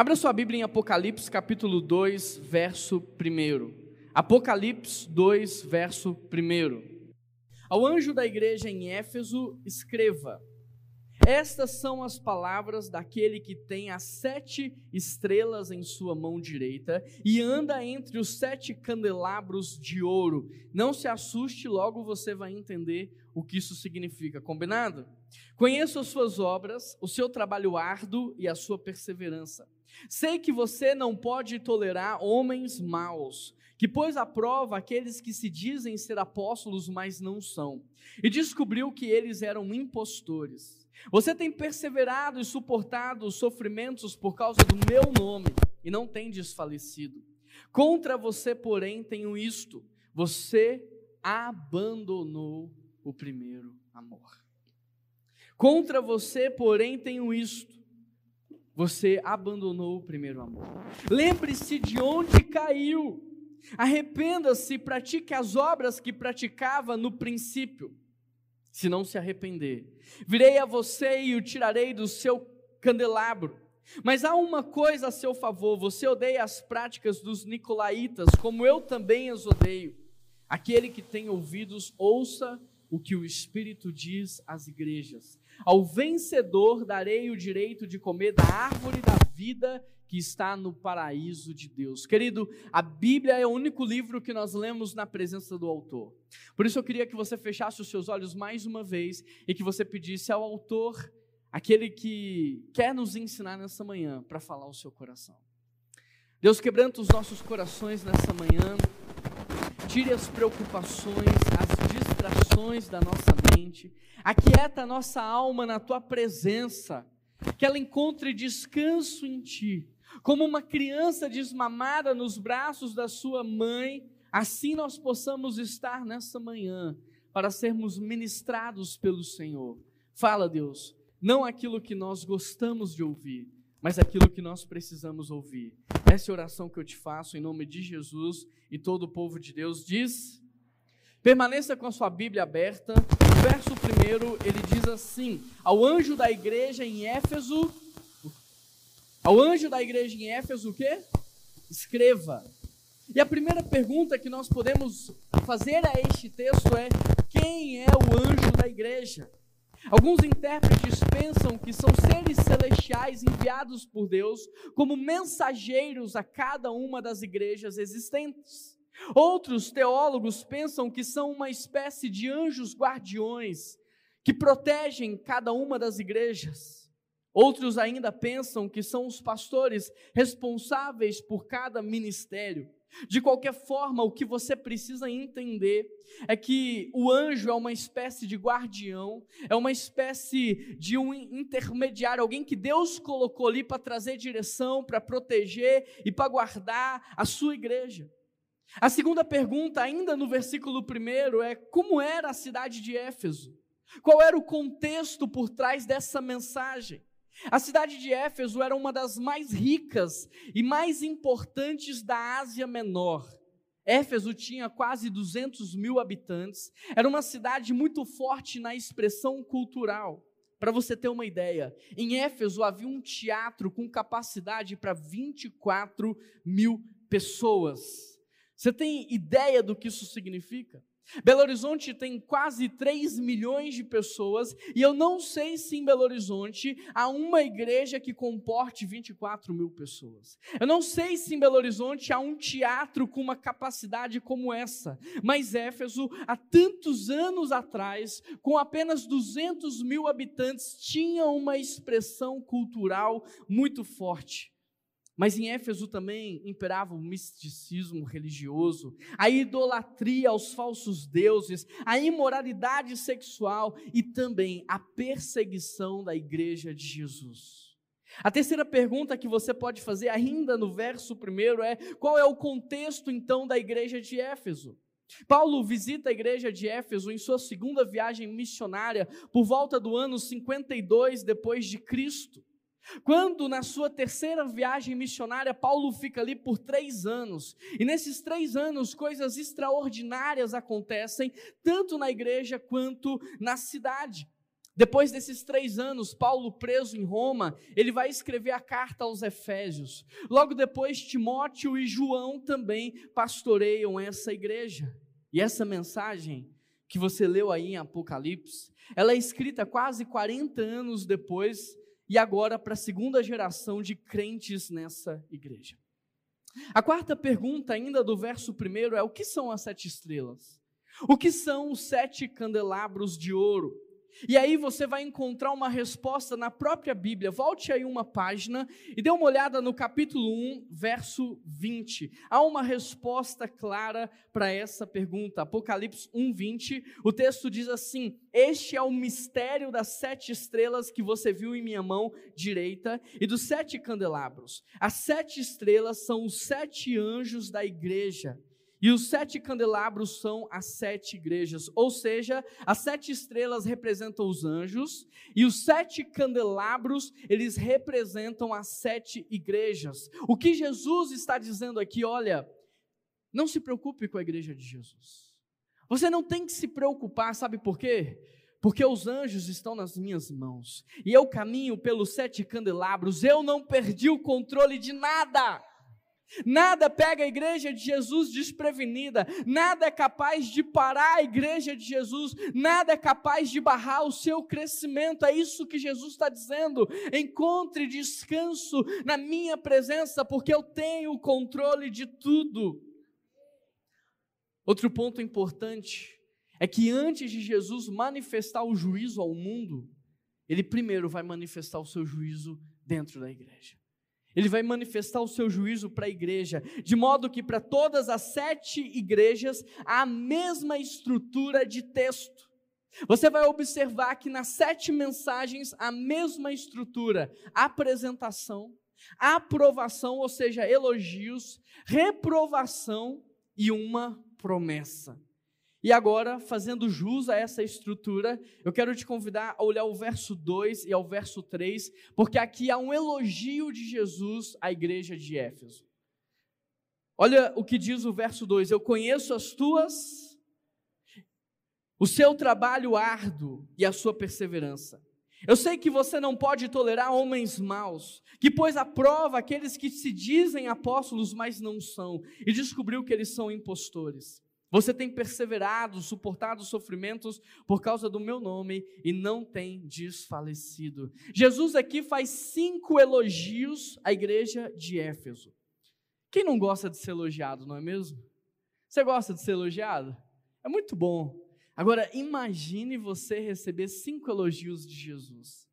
Abra sua Bíblia em Apocalipse capítulo 2, verso 1. Apocalipse 2, verso 1. Ao anjo da igreja em Éfeso, escreva: Estas são as palavras daquele que tem as sete estrelas em sua mão direita e anda entre os sete candelabros de ouro. Não se assuste, logo você vai entender o que isso significa, combinado? Conheço as suas obras, o seu trabalho árduo e a sua perseverança. Sei que você não pode tolerar homens maus, que pôs à prova aqueles que se dizem ser apóstolos, mas não são, e descobriu que eles eram impostores. Você tem perseverado e suportado os sofrimentos por causa do meu nome e não tem desfalecido. Contra você, porém, tenho isto: você abandonou o primeiro amor. Contra você, porém, tenho isto: você abandonou o primeiro amor. Lembre-se de onde caiu. Arrependa-se e pratique as obras que praticava no princípio. Se não se arrepender, virei a você e o tirarei do seu candelabro. Mas há uma coisa a seu favor: você odeia as práticas dos nicolaítas, como eu também as odeio. Aquele que tem ouvidos, ouça o que o Espírito diz às igrejas. Ao vencedor darei o direito de comer da árvore da vida que está no paraíso de Deus. Querido, a Bíblia é o único livro que nós lemos na presença do autor. Por isso eu queria que você fechasse os seus olhos mais uma vez e que você pedisse ao autor, aquele que quer nos ensinar nessa manhã, para falar o seu coração. Deus, quebranta os nossos corações nessa manhã. Tire as preocupações, as da nossa mente. Aquieta a nossa alma na tua presença. Que ela encontre descanso em ti. Como uma criança desmamada nos braços da sua mãe, assim nós possamos estar nessa manhã para sermos ministrados pelo Senhor. Fala, Deus, não aquilo que nós gostamos de ouvir, mas aquilo que nós precisamos ouvir. Essa é oração que eu te faço em nome de Jesus e todo o povo de Deus diz: permaneça com a sua Bíblia aberta. O verso primeiro ele diz assim: ao anjo da igreja em Éfeso, ao anjo da igreja em Éfeso, o quê? Escreva. E a primeira pergunta que nós podemos fazer a este texto é: quem é o anjo da igreja? Alguns intérpretes pensam que são seres celestiais enviados por Deus como mensageiros a cada uma das igrejas existentes. Outros teólogos pensam que são uma espécie de anjos guardiões que protegem cada uma das igrejas. Outros ainda pensam que são os pastores responsáveis por cada ministério. De qualquer forma, o que você precisa entender é que o anjo é uma espécie de guardião, é uma espécie de um intermediário, alguém que Deus colocou ali para trazer direção, para proteger e para guardar a sua igreja. A segunda pergunta, ainda no versículo primeiro, é como era a cidade de Éfeso? Qual era o contexto por trás dessa mensagem? A cidade de Éfeso era uma das mais ricas e mais importantes da Ásia Menor. Éfeso tinha quase 200 mil habitantes, era uma cidade muito forte na expressão cultural. Para você ter uma ideia, em Éfeso havia um teatro com capacidade para 24 mil pessoas. Você tem ideia do que isso significa? Belo Horizonte tem quase 3 milhões de pessoas e eu não sei se em Belo Horizonte há uma igreja que comporte 24 mil pessoas. Eu não sei se em Belo Horizonte há um teatro com uma capacidade como essa, mas Éfeso, há tantos anos atrás, com apenas 200 mil habitantes, tinha uma expressão cultural muito forte. Mas em Éfeso também imperava o misticismo religioso, a idolatria aos falsos deuses, a imoralidade sexual e também a perseguição da igreja de Jesus. A terceira pergunta que você pode fazer ainda no verso primeiro é: qual é o contexto então da igreja de Éfeso? Paulo visita a igreja de Éfeso em sua segunda viagem missionária por volta do ano 52 depois de Cristo. Quando na sua terceira viagem missionária, Paulo fica ali por três anos, e nesses três anos coisas extraordinárias acontecem, tanto na igreja quanto na cidade. Depois desses três anos, Paulo preso em Roma, ele vai escrever a carta aos Efésios. Logo depois, Timóteo e João também pastoreiam essa igreja. E essa mensagem que você leu aí em Apocalipse, ela é escrita quase 40 anos depois e agora para a segunda geração de crentes nessa igreja. A quarta pergunta, ainda do verso primeiro, é: o que são as sete estrelas? O que são os sete candelabros de ouro? E aí você vai encontrar uma resposta na própria Bíblia. Volte aí uma página e dê uma olhada no capítulo 1, verso 20. Há uma resposta clara para essa pergunta. Apocalipse 1, 20. O texto diz assim: Este é o mistério das sete estrelas que você viu em minha mão direita e dos sete candelabros. As sete estrelas são os sete anjos da igreja e os sete candelabros são as sete igrejas, ou seja, as sete estrelas representam os anjos, e os sete candelabros, eles representam as sete igrejas. O que Jesus está dizendo aqui, olha, não se preocupe com a igreja de Jesus. Você não tem que se preocupar, sabe por quê? Porque os anjos estão nas minhas mãos, e eu caminho pelos sete candelabros, eu não perdi o controle de nada. Nada pega a igreja de Jesus desprevenida, nada é capaz de parar a igreja de Jesus, nada é capaz de barrar o seu crescimento. É isso que Jesus está dizendo. Encontre descanso na minha presença, porque eu tenho o controle de tudo. Outro ponto importante é que antes de Jesus manifestar o juízo ao mundo, ele primeiro vai manifestar o seu juízo dentro da igreja. Ele vai manifestar o seu juízo para a igreja, de modo que para todas as sete igrejas há a mesma estrutura de texto. Você vai observar que nas sete mensagens a mesma estrutura: apresentação, aprovação, ou seja, elogios, reprovação e uma promessa. E agora, fazendo jus a essa estrutura, eu quero te convidar a olhar o verso 2 e ao verso 3, porque aqui há um elogio de Jesus à igreja de Éfeso. Olha o que diz o verso 2: Eu conheço as tuas, o seu trabalho árduo e a sua perseverança. Eu sei que você não pode tolerar homens maus, que pôs à prova aqueles que se dizem apóstolos, mas não são, e descobriu que eles são impostores. Você tem perseverado, suportado sofrimentos por causa do meu nome e não tem desfalecido. Jesus aqui faz cinco elogios à igreja de Éfeso. Quem não gosta de ser elogiado, não é mesmo? Você gosta de ser elogiado? É muito bom. Agora, imagine você receber cinco elogios de Jesus.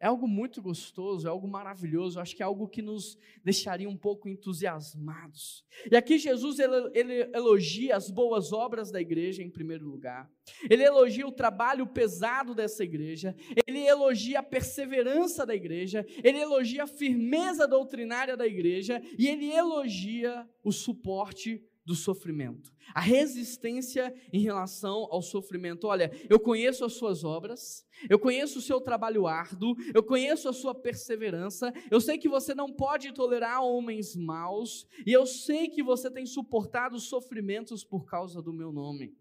É algo muito gostoso, é algo maravilhoso, acho que é algo que nos deixaria um pouco entusiasmados. E aqui Jesus ele, ele, elogia as boas obras da igreja em primeiro lugar, ele elogia o trabalho pesado dessa igreja, ele elogia a perseverança da igreja, ele elogia a firmeza doutrinária da igreja e ele elogia o suporte do sofrimento, a resistência em relação ao sofrimento. Olha, eu conheço as suas obras, eu conheço o seu trabalho árduo, eu conheço a sua perseverança, eu sei que você não pode tolerar homens maus, e eu sei que você tem suportado sofrimentos por causa do meu nome.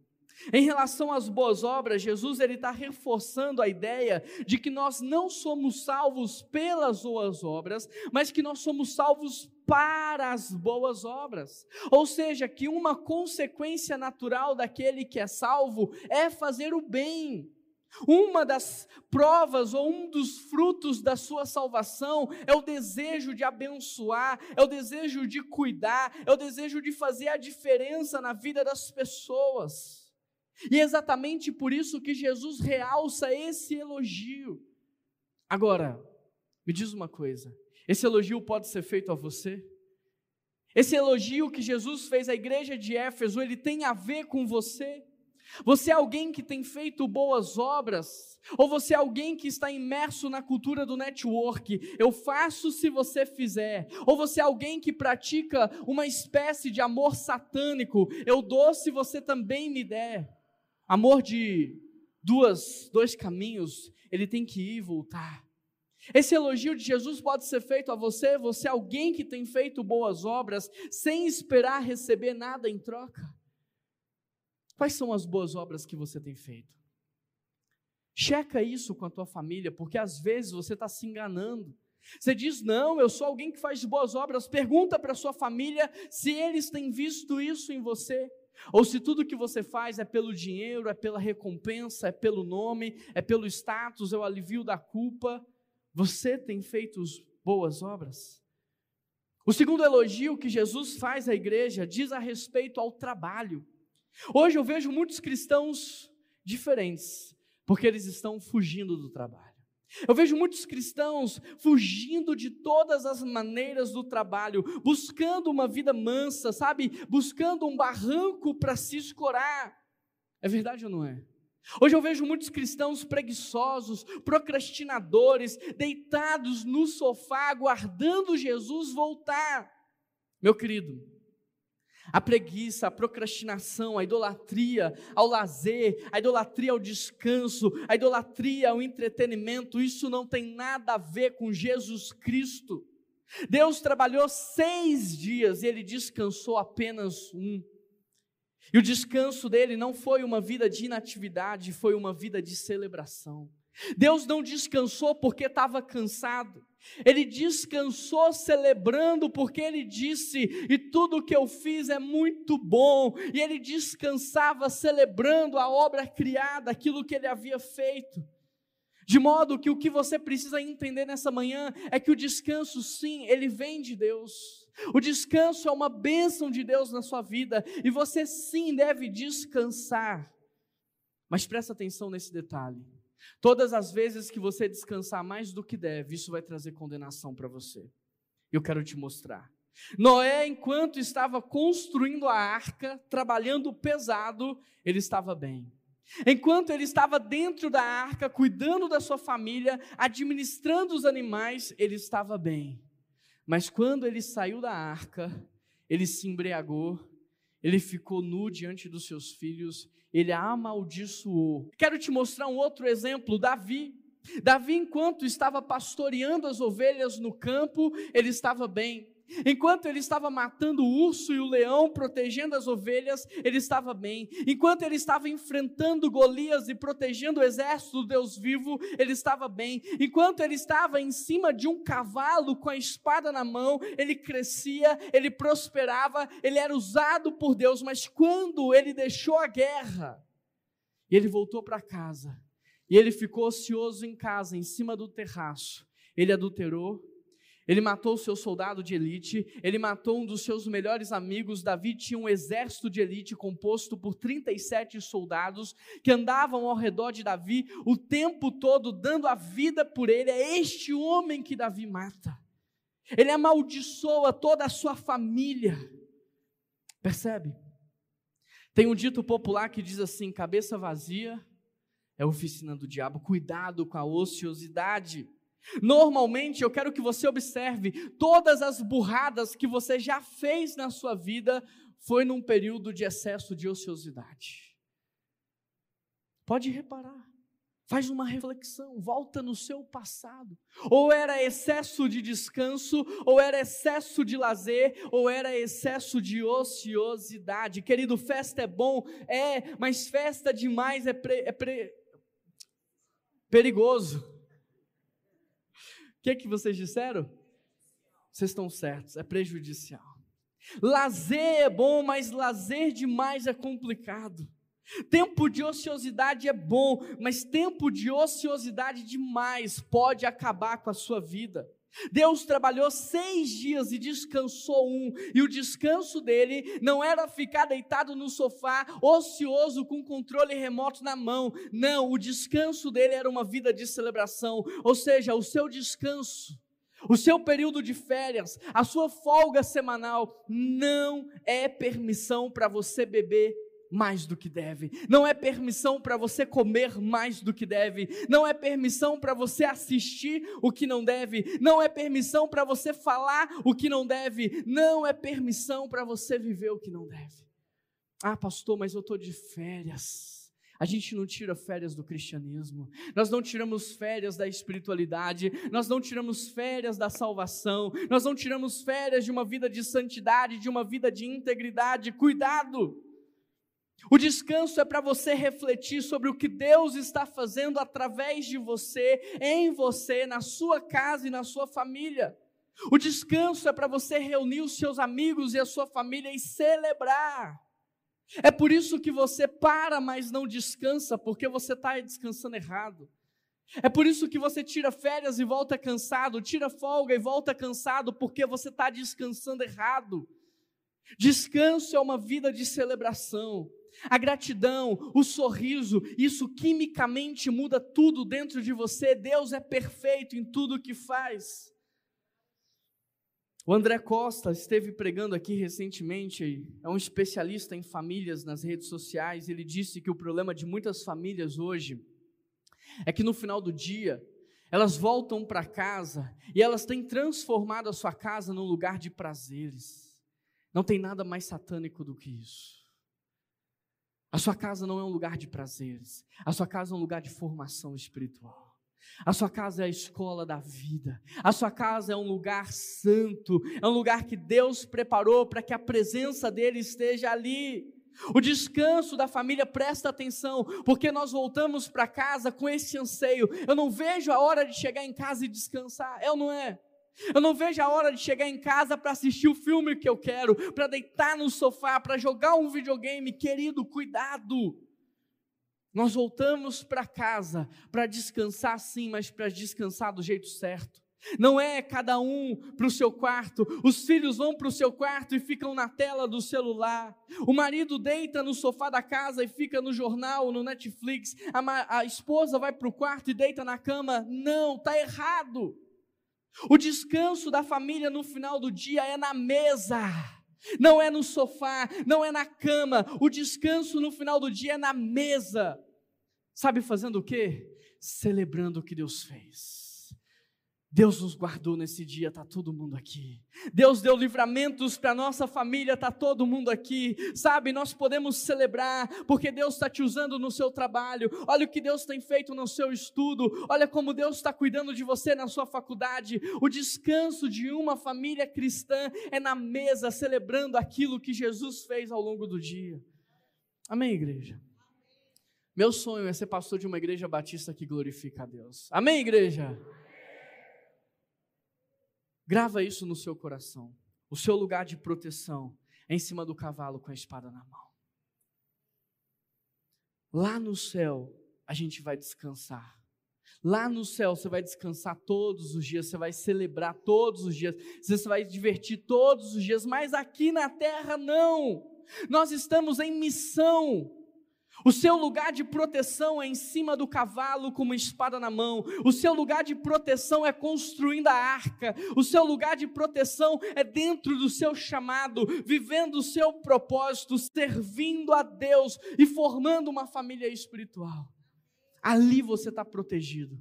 Em relação às boas obras, Jesus ele está reforçando a ideia de que nós não somos salvos pelas boas obras, mas que nós somos salvos para as boas obras. Ou seja, que uma consequência natural daquele que é salvo é fazer o bem. Uma das provas ou um dos frutos da sua salvação é o desejo de abençoar, é o desejo de cuidar, é o desejo de fazer a diferença na vida das pessoas. E é exatamente por isso que Jesus realça esse elogio. Agora, me diz uma coisa: esse elogio pode ser feito a você? Esse elogio que Jesus fez à igreja de Éfeso, ele tem a ver com você? Você é alguém que tem feito boas obras? Ou você é alguém que está imerso na cultura do network? Eu faço se você fizer. Ou você é alguém que pratica uma espécie de amor satânico? Eu dou se você também me der. Amor de duas, dois caminhos, ele tem que ir e voltar. Esse elogio de Jesus pode ser feito a você, você é alguém que tem feito boas obras sem esperar receber nada em troca. Quais são as boas obras que você tem feito? Checa isso com a tua família, porque às vezes você está se enganando. Você diz, não, eu sou alguém que faz boas obras. Pergunta para a sua família se eles têm visto isso em você. Ou se tudo que você faz é pelo dinheiro, é pela recompensa, é pelo nome, é pelo status, é o alivio da culpa. Você tem feito boas obras? O segundo elogio que Jesus faz à igreja diz a respeito ao trabalho. Hoje eu vejo muitos cristãos diferentes, porque eles estão fugindo do trabalho. Eu vejo muitos cristãos fugindo de todas as maneiras do trabalho, buscando uma vida mansa, sabe? Buscando um barranco para se escorar. É verdade ou não é? Hoje eu vejo muitos cristãos preguiçosos, procrastinadores, deitados no sofá, aguardando Jesus voltar. Meu querido, a preguiça, a procrastinação, a idolatria ao lazer, a idolatria ao descanso, a idolatria ao entretenimento, isso não tem nada a ver com Jesus Cristo. Deus trabalhou seis dias e ele descansou apenas um. E o descanso dele não foi uma vida de inatividade, foi uma vida de celebração. Deus não descansou porque estava cansado. Ele descansou celebrando, porque ele disse: E tudo que eu fiz é muito bom. E ele descansava celebrando a obra criada, aquilo que ele havia feito. De modo que o que você precisa entender nessa manhã é que o descanso, sim, ele vem de Deus. O descanso é uma bênção de Deus na sua vida e você sim deve descansar. Mas presta atenção nesse detalhe. Todas as vezes que você descansar mais do que deve, isso vai trazer condenação para você. Eu quero te mostrar. Noé, enquanto estava construindo a arca, trabalhando pesado, ele estava bem. Enquanto ele estava dentro da arca, cuidando da sua família, administrando os animais, ele estava bem. Mas quando ele saiu da arca, ele se embriagou, ele ficou nu diante dos seus filhos ele a amaldiçoou. Quero te mostrar um outro exemplo: Davi. Davi, enquanto estava pastoreando as ovelhas no campo, ele estava bem. Enquanto ele estava matando o urso e o leão, protegendo as ovelhas, ele estava bem. Enquanto ele estava enfrentando Golias e protegendo o exército do Deus vivo, ele estava bem. Enquanto ele estava em cima de um cavalo com a espada na mão, ele crescia, ele prosperava, ele era usado por Deus. Mas quando ele deixou a guerra, e ele voltou para casa, e ele ficou ocioso em casa, em cima do terraço, ele adulterou, ele matou o seu soldado de elite, ele matou um dos seus melhores amigos. Davi tinha um exército de elite composto por 37 soldados que andavam ao redor de Davi o tempo todo, dando a vida por ele. É este homem que Davi mata. Ele amaldiçoa toda a sua família. Percebe? Tem um dito popular que diz assim: cabeça vazia é oficina do diabo. Cuidado com a ociosidade. Normalmente, eu quero que você observe todas as burradas que você já fez na sua vida foi num período de excesso de ociosidade. Pode reparar. Faz uma reflexão, volta no seu passado. Ou era excesso de descanso, ou era excesso de lazer, ou era excesso de ociosidade. Querido, festa é bom, é, mas festa demais é, pre, é pre, perigoso que, que vocês disseram? Vocês estão certos, é prejudicial. Lazer é bom, mas lazer demais é complicado. Tempo de ociosidade é bom, mas tempo de ociosidade demais pode acabar com a sua vida. Deus trabalhou seis dias e descansou um, e o descanso dele não era ficar deitado no sofá, ocioso, com controle remoto na mão. Não, o descanso dele era uma vida de celebração, ou seja, o seu descanso. O seu período de férias, a sua folga semanal, não é permissão para você beber mais do que deve, não é permissão para você comer mais do que deve, não é permissão para você assistir o que não deve, não é permissão para você falar o que não deve, não é permissão para você viver o que não deve. Ah, pastor, mas eu estou de férias. A gente não tira férias do cristianismo, nós não tiramos férias da espiritualidade, nós não tiramos férias da salvação, nós não tiramos férias de uma vida de santidade, de uma vida de integridade. Cuidado! O descanso é para você refletir sobre o que Deus está fazendo através de você, em você, na sua casa e na sua família. O descanso é para você reunir os seus amigos e a sua família e celebrar. É por isso que você para, mas não descansa, porque você está descansando errado. É por isso que você tira férias e volta cansado, tira folga e volta cansado, porque você está descansando errado. Descanso é uma vida de celebração. A gratidão, o sorriso, isso quimicamente muda tudo dentro de você. Deus é perfeito em tudo que faz. O André Costa esteve pregando aqui recentemente, é um especialista em famílias nas redes sociais. Ele disse que o problema de muitas famílias hoje é que no final do dia, elas voltam para casa e elas têm transformado a sua casa num lugar de prazeres. Não tem nada mais satânico do que isso. A sua casa não é um lugar de prazeres, a sua casa é um lugar de formação espiritual. A sua casa é a escola da vida. A sua casa é um lugar santo, é um lugar que Deus preparou para que a presença dele esteja ali. O descanso da família, presta atenção, porque nós voltamos para casa com esse anseio. Eu não vejo a hora de chegar em casa e descansar, é ou não é? Eu não vejo a hora de chegar em casa para assistir o filme que eu quero, para deitar no sofá, para jogar um videogame. Querido, cuidado. Nós voltamos para casa para descansar sim, mas para descansar do jeito certo. Não é cada um para o seu quarto, os filhos vão para o seu quarto e ficam na tela do celular, o marido deita no sofá da casa e fica no jornal, no Netflix, a, a esposa vai para o quarto e deita na cama. Não, está errado. O descanso da família no final do dia é na mesa, não é no sofá, não é na cama. O descanso no final do dia é na mesa. Sabe fazendo o quê? Celebrando o que Deus fez. Deus nos guardou nesse dia, está todo mundo aqui. Deus deu livramentos para nossa família, está todo mundo aqui. Sabe, nós podemos celebrar, porque Deus está te usando no seu trabalho. Olha o que Deus tem feito no seu estudo. Olha como Deus está cuidando de você na sua faculdade. O descanso de uma família cristã é na mesa, celebrando aquilo que Jesus fez ao longo do dia. Amém, igreja? Meu sonho é ser pastor de uma igreja batista que glorifica a Deus. Amém, igreja? Grava isso no seu coração. O seu lugar de proteção é em cima do cavalo com a espada na mão. Lá no céu, a gente vai descansar. Lá no céu você vai descansar todos os dias, você vai celebrar todos os dias, você vai divertir todos os dias, mas aqui na terra não. Nós estamos em missão. O seu lugar de proteção é em cima do cavalo com uma espada na mão. O seu lugar de proteção é construindo a arca. O seu lugar de proteção é dentro do seu chamado, vivendo o seu propósito, servindo a Deus e formando uma família espiritual. Ali você está protegido.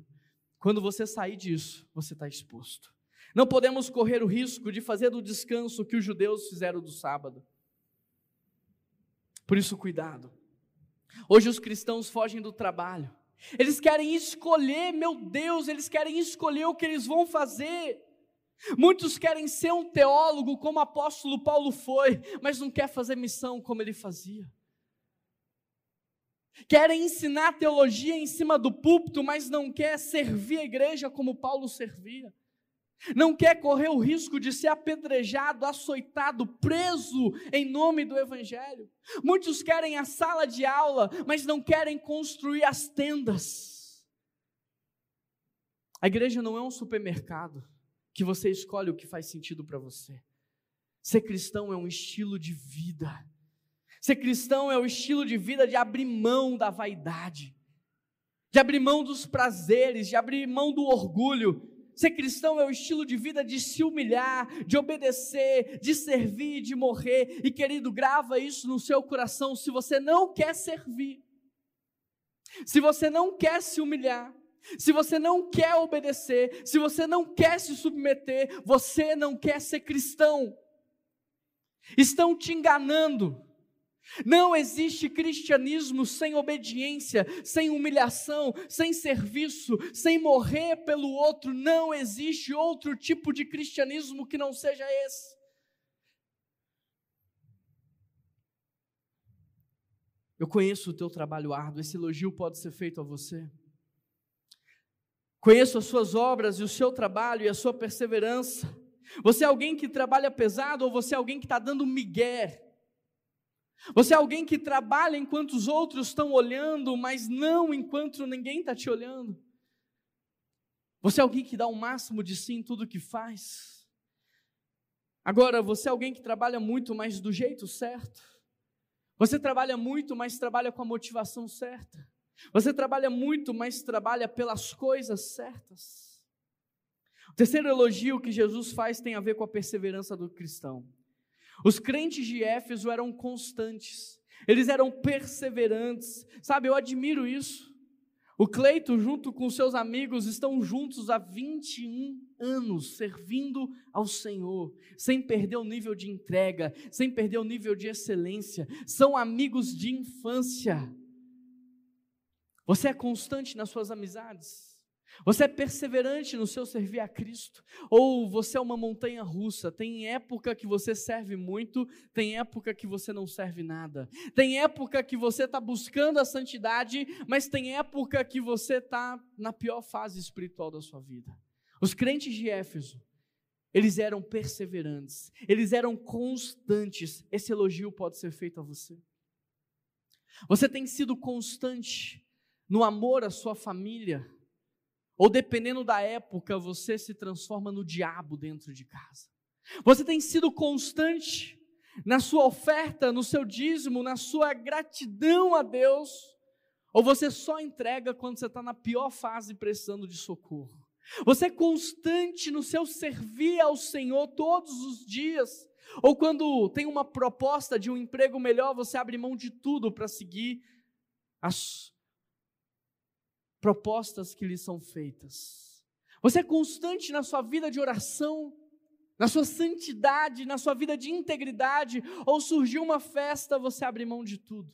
Quando você sair disso, você está exposto. Não podemos correr o risco de fazer do descanso que os judeus fizeram do sábado. Por isso, cuidado. Hoje os cristãos fogem do trabalho. Eles querem escolher, meu Deus, eles querem escolher o que eles vão fazer. Muitos querem ser um teólogo como o apóstolo Paulo foi, mas não quer fazer missão como ele fazia. Querem ensinar teologia em cima do púlpito, mas não quer servir a igreja como Paulo servia não quer correr o risco de ser apedrejado, açoitado, preso em nome do Evangelho. Muitos querem a sala de aula, mas não querem construir as tendas. A igreja não é um supermercado que você escolhe o que faz sentido para você. Ser cristão é um estilo de vida. Ser cristão é o estilo de vida de abrir mão da vaidade, de abrir mão dos prazeres, de abrir mão do orgulho Ser cristão é o estilo de vida de se humilhar, de obedecer, de servir, de morrer. E querido, grava isso no seu coração. Se você não quer servir, se você não quer se humilhar, se você não quer obedecer, se você não quer se submeter, você não quer ser cristão. Estão te enganando. Não existe cristianismo sem obediência, sem humilhação, sem serviço, sem morrer pelo outro. Não existe outro tipo de cristianismo que não seja esse. Eu conheço o teu trabalho árduo, esse elogio pode ser feito a você. Conheço as suas obras e o seu trabalho e a sua perseverança. Você é alguém que trabalha pesado ou você é alguém que está dando migué? Você é alguém que trabalha enquanto os outros estão olhando, mas não enquanto ninguém está te olhando? Você é alguém que dá o máximo de si em tudo que faz? Agora, você é alguém que trabalha muito, mas do jeito certo? Você trabalha muito, mas trabalha com a motivação certa. Você trabalha muito, mas trabalha pelas coisas certas. O terceiro elogio que Jesus faz tem a ver com a perseverança do cristão. Os crentes de Éfeso eram constantes, eles eram perseverantes. Sabe, eu admiro isso. O Cleito, junto com seus amigos, estão juntos há 21 anos, servindo ao Senhor, sem perder o nível de entrega, sem perder o nível de excelência. São amigos de infância. Você é constante nas suas amizades? Você é perseverante no seu servir a Cristo? Ou você é uma montanha russa? Tem época que você serve muito, tem época que você não serve nada. Tem época que você está buscando a santidade, mas tem época que você está na pior fase espiritual da sua vida. Os crentes de Éfeso, eles eram perseverantes, eles eram constantes. Esse elogio pode ser feito a você. Você tem sido constante no amor à sua família ou dependendo da época, você se transforma no diabo dentro de casa. Você tem sido constante na sua oferta, no seu dízimo, na sua gratidão a Deus, ou você só entrega quando você está na pior fase precisando de socorro. Você é constante no seu servir ao Senhor todos os dias, ou quando tem uma proposta de um emprego melhor, você abre mão de tudo para seguir as, propostas que lhe são feitas. Você é constante na sua vida de oração, na sua santidade, na sua vida de integridade, ou surgiu uma festa, você abre mão de tudo.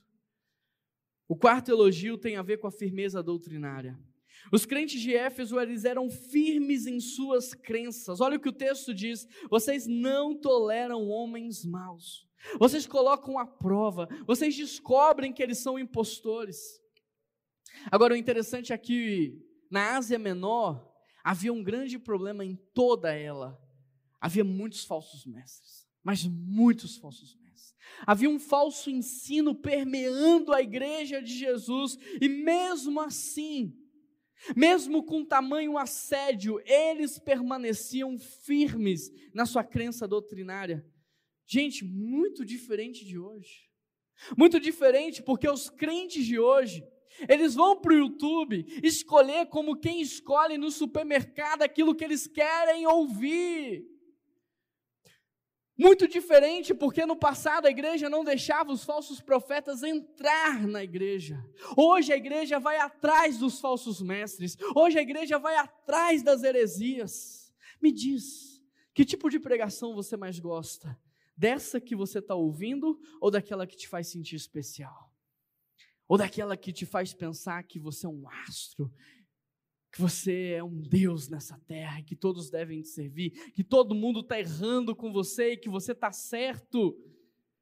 O quarto elogio tem a ver com a firmeza doutrinária. Os crentes de Éfeso, eles eram firmes em suas crenças. Olha o que o texto diz: vocês não toleram homens maus. Vocês colocam à prova, vocês descobrem que eles são impostores. Agora, o interessante é que na Ásia Menor havia um grande problema em toda ela. Havia muitos falsos mestres, mas muitos falsos mestres. Havia um falso ensino permeando a igreja de Jesus, e mesmo assim, mesmo com tamanho assédio, eles permaneciam firmes na sua crença doutrinária. Gente, muito diferente de hoje. Muito diferente porque os crentes de hoje, eles vão para o YouTube escolher como quem escolhe no supermercado aquilo que eles querem ouvir. Muito diferente, porque no passado a igreja não deixava os falsos profetas entrar na igreja. Hoje a igreja vai atrás dos falsos mestres. Hoje a igreja vai atrás das heresias. Me diz, que tipo de pregação você mais gosta? Dessa que você está ouvindo ou daquela que te faz sentir especial? Ou daquela que te faz pensar que você é um astro, que você é um Deus nessa terra, que todos devem te servir, que todo mundo está errando com você e que você está certo.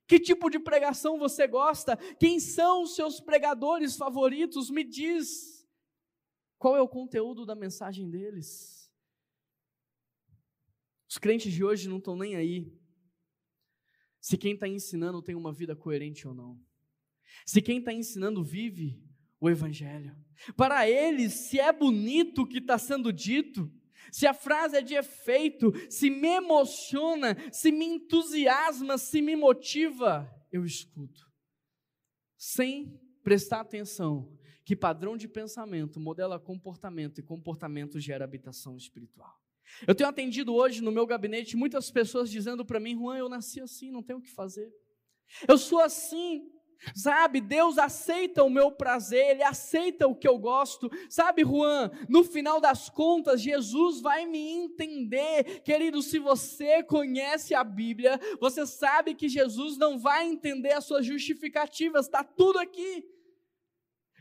Que tipo de pregação você gosta? Quem são os seus pregadores favoritos? Me diz. Qual é o conteúdo da mensagem deles? Os crentes de hoje não estão nem aí. Se quem está ensinando tem uma vida coerente ou não. Se quem está ensinando vive o Evangelho. Para eles, se é bonito o que está sendo dito, se a frase é de efeito, se me emociona, se me entusiasma, se me motiva, eu escuto. Sem prestar atenção que padrão de pensamento modela comportamento e comportamento gera habitação espiritual. Eu tenho atendido hoje no meu gabinete muitas pessoas dizendo para mim, Juan, eu nasci assim, não tenho o que fazer. Eu sou assim, Sabe, Deus aceita o meu prazer, Ele aceita o que eu gosto. Sabe, Juan, no final das contas, Jesus vai me entender. Querido, se você conhece a Bíblia, você sabe que Jesus não vai entender as suas justificativas, está tudo aqui.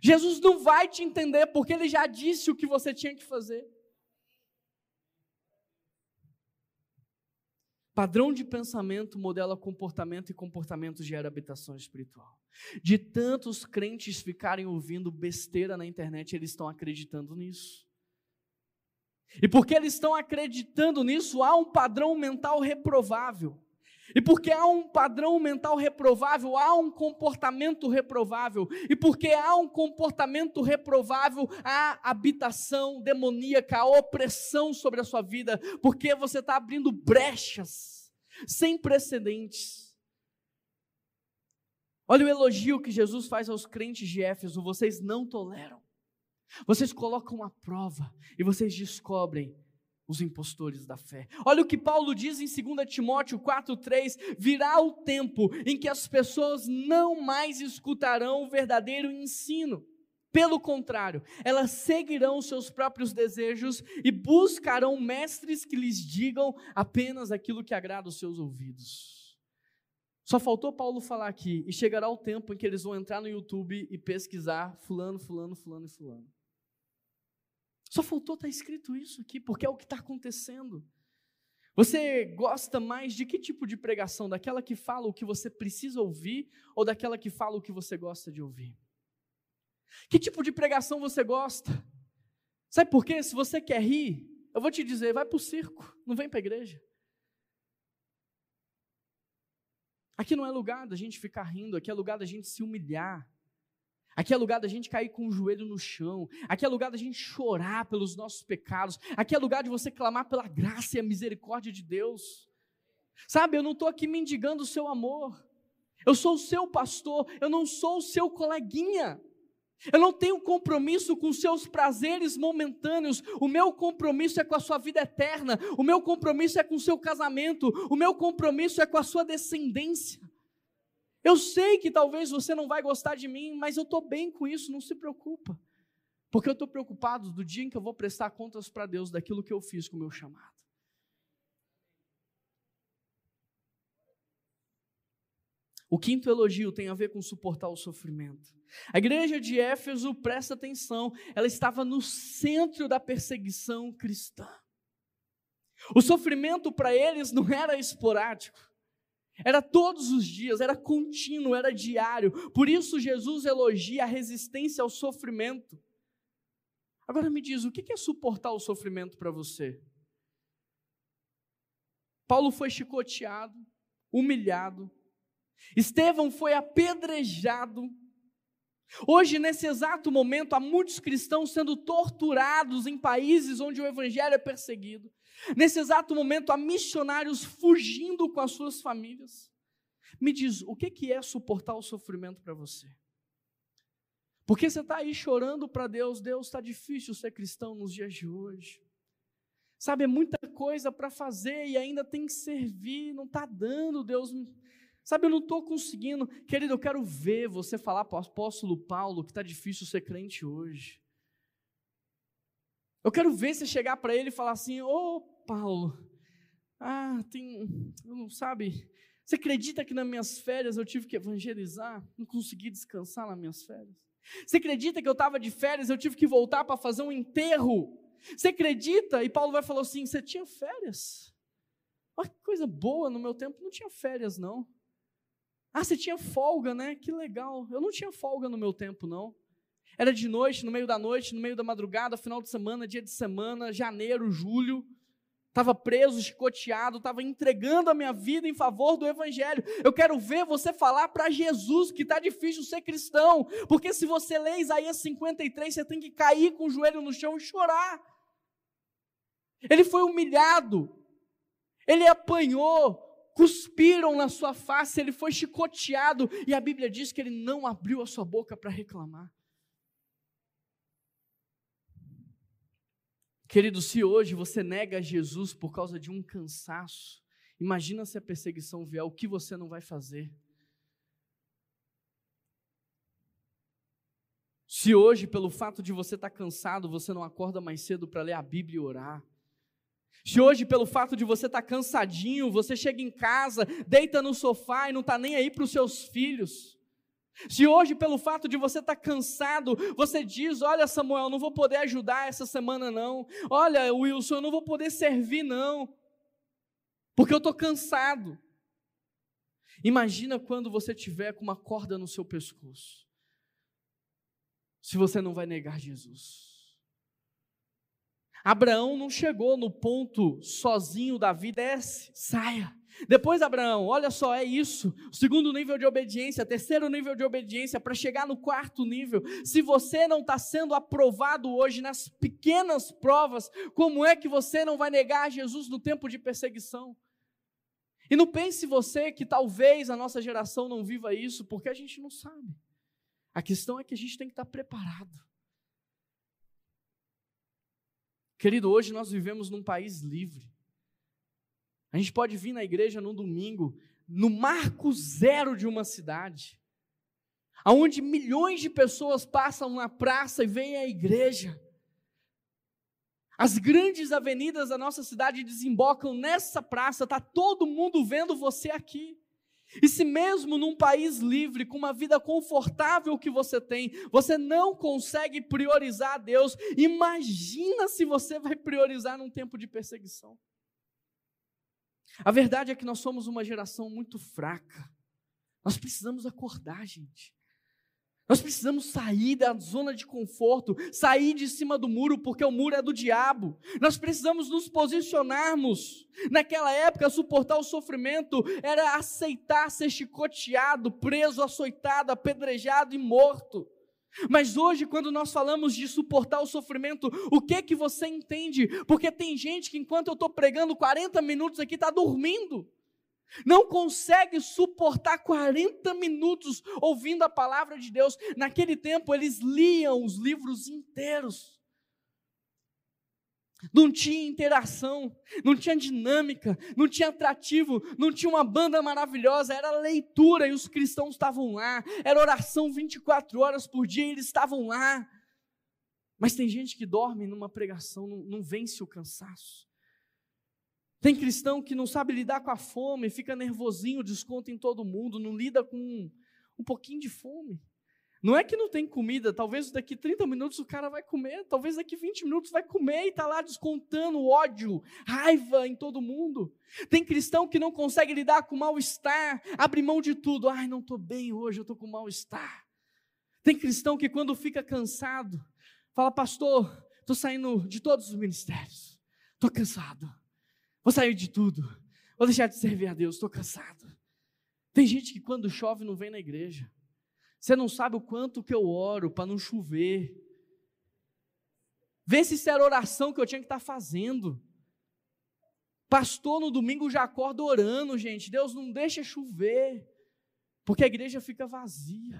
Jesus não vai te entender, porque Ele já disse o que você tinha que fazer. Padrão de pensamento modela comportamento e comportamento gera habitação espiritual. De tantos crentes ficarem ouvindo besteira na internet, eles estão acreditando nisso. E porque eles estão acreditando nisso, há um padrão mental reprovável. E porque há um padrão mental reprovável, há um comportamento reprovável. E porque há um comportamento reprovável, há habitação demoníaca, há opressão sobre a sua vida. Porque você está abrindo brechas sem precedentes. Olha o elogio que Jesus faz aos crentes de Éfeso: vocês não toleram. Vocês colocam a prova e vocês descobrem os impostores da fé. Olha o que Paulo diz em 2 Timóteo 4:3, virá o tempo em que as pessoas não mais escutarão o verdadeiro ensino. Pelo contrário, elas seguirão seus próprios desejos e buscarão mestres que lhes digam apenas aquilo que agrada os seus ouvidos. Só faltou Paulo falar aqui, e chegará o tempo em que eles vão entrar no YouTube e pesquisar fulano, fulano, fulano e fulano. Só faltou estar tá escrito isso aqui, porque é o que está acontecendo. Você gosta mais de que tipo de pregação? Daquela que fala o que você precisa ouvir ou daquela que fala o que você gosta de ouvir? Que tipo de pregação você gosta? Sabe por quê? Se você quer rir, eu vou te dizer, vai para o circo, não vem para a igreja. Aqui não é lugar da gente ficar rindo, aqui é lugar da gente se humilhar. Aqui é lugar da gente cair com o joelho no chão. Aqui é lugar da gente chorar pelos nossos pecados. Aqui é lugar de você clamar pela graça e a misericórdia de Deus. Sabe, eu não estou aqui mendigando o seu amor. Eu sou o seu pastor, eu não sou o seu coleguinha. Eu não tenho compromisso com seus prazeres momentâneos. O meu compromisso é com a sua vida eterna. O meu compromisso é com o seu casamento. O meu compromisso é com a sua descendência. Eu sei que talvez você não vai gostar de mim, mas eu estou bem com isso, não se preocupa. Porque eu estou preocupado do dia em que eu vou prestar contas para Deus daquilo que eu fiz com o meu chamado. O quinto elogio tem a ver com suportar o sofrimento. A igreja de Éfeso, presta atenção, ela estava no centro da perseguição cristã. O sofrimento para eles não era esporádico. Era todos os dias, era contínuo, era diário. Por isso Jesus elogia a resistência ao sofrimento. Agora me diz, o que é suportar o sofrimento para você? Paulo foi chicoteado, humilhado. Estevão foi apedrejado. Hoje, nesse exato momento, há muitos cristãos sendo torturados em países onde o evangelho é perseguido. Nesse exato momento, há missionários fugindo com as suas famílias. Me diz, o que é suportar o sofrimento para você? Porque você está aí chorando para Deus, Deus está difícil ser cristão nos dias de hoje. Sabe, é muita coisa para fazer e ainda tem que servir, não está dando, Deus. Sabe, eu não estou conseguindo. Querido, eu quero ver você falar para o apóstolo Paulo que está difícil ser crente hoje. Eu quero ver você chegar para ele e falar assim: Ô oh, Paulo, ah, tem. Não sabe. Você acredita que nas minhas férias eu tive que evangelizar? Não consegui descansar nas minhas férias? Você acredita que eu estava de férias eu tive que voltar para fazer um enterro? Você acredita? E Paulo vai falar assim: Você tinha férias? Olha que coisa boa, no meu tempo não tinha férias, não. Ah, você tinha folga, né? Que legal. Eu não tinha folga no meu tempo, não. Era de noite, no meio da noite, no meio da madrugada, final de semana, dia de semana, janeiro, julho. Estava preso, chicoteado, estava entregando a minha vida em favor do Evangelho. Eu quero ver você falar para Jesus que está difícil ser cristão, porque se você lê Isaías 53, você tem que cair com o joelho no chão e chorar. Ele foi humilhado, ele apanhou, cuspiram na sua face, ele foi chicoteado, e a Bíblia diz que ele não abriu a sua boca para reclamar. Querido, se hoje você nega Jesus por causa de um cansaço, imagina se a perseguição vier, o que você não vai fazer? Se hoje, pelo fato de você estar cansado, você não acorda mais cedo para ler a Bíblia e orar. Se hoje, pelo fato de você estar cansadinho, você chega em casa, deita no sofá e não está nem aí para os seus filhos. Se hoje, pelo fato de você estar tá cansado, você diz: Olha, Samuel, não vou poder ajudar essa semana, não. Olha, Wilson, eu não vou poder servir, não. porque eu estou cansado. Imagina quando você tiver com uma corda no seu pescoço. Se você não vai negar Jesus. Abraão não chegou no ponto sozinho da vida, desce, saia. Depois, Abraão, olha só, é isso. Segundo nível de obediência, terceiro nível de obediência, para chegar no quarto nível. Se você não está sendo aprovado hoje nas pequenas provas, como é que você não vai negar Jesus no tempo de perseguição? E não pense você que talvez a nossa geração não viva isso, porque a gente não sabe. A questão é que a gente tem que estar preparado. Querido, hoje nós vivemos num país livre. A gente pode vir na igreja num domingo, no marco zero de uma cidade, aonde milhões de pessoas passam na praça e vêm à igreja. As grandes avenidas da nossa cidade desembocam nessa praça, está todo mundo vendo você aqui. E se mesmo num país livre, com uma vida confortável que você tem, você não consegue priorizar a Deus, imagina se você vai priorizar num tempo de perseguição. A verdade é que nós somos uma geração muito fraca. Nós precisamos acordar, gente. Nós precisamos sair da zona de conforto, sair de cima do muro, porque o muro é do diabo. Nós precisamos nos posicionarmos. Naquela época, suportar o sofrimento era aceitar ser chicoteado, preso, açoitado, apedrejado e morto. Mas hoje, quando nós falamos de suportar o sofrimento, o que que você entende? Porque tem gente que enquanto eu estou pregando 40 minutos aqui, está dormindo. Não consegue suportar 40 minutos ouvindo a palavra de Deus. Naquele tempo, eles liam os livros inteiros não tinha interação, não tinha dinâmica, não tinha atrativo, não tinha uma banda maravilhosa, era leitura e os cristãos estavam lá, era oração 24 horas por dia e eles estavam lá. Mas tem gente que dorme numa pregação, não, não vence o cansaço. Tem cristão que não sabe lidar com a fome, fica nervosinho, desconta em todo mundo, não lida com um, pouquinho de fome. Não é que não tem comida, talvez daqui 30 minutos o cara vai comer, talvez daqui 20 minutos vai comer e está lá descontando ódio, raiva em todo mundo. Tem cristão que não consegue lidar com mal-estar, abre mão de tudo. Ai, não estou bem hoje, eu estou com mal-estar. Tem cristão que quando fica cansado, fala, pastor, estou saindo de todos os ministérios, estou cansado, vou sair de tudo, vou deixar de servir a Deus, estou cansado. Tem gente que quando chove não vem na igreja. Você não sabe o quanto que eu oro para não chover. Vê se isso era oração que eu tinha que estar tá fazendo. Pastor no domingo já acorda orando, gente. Deus não deixa chover, porque a igreja fica vazia.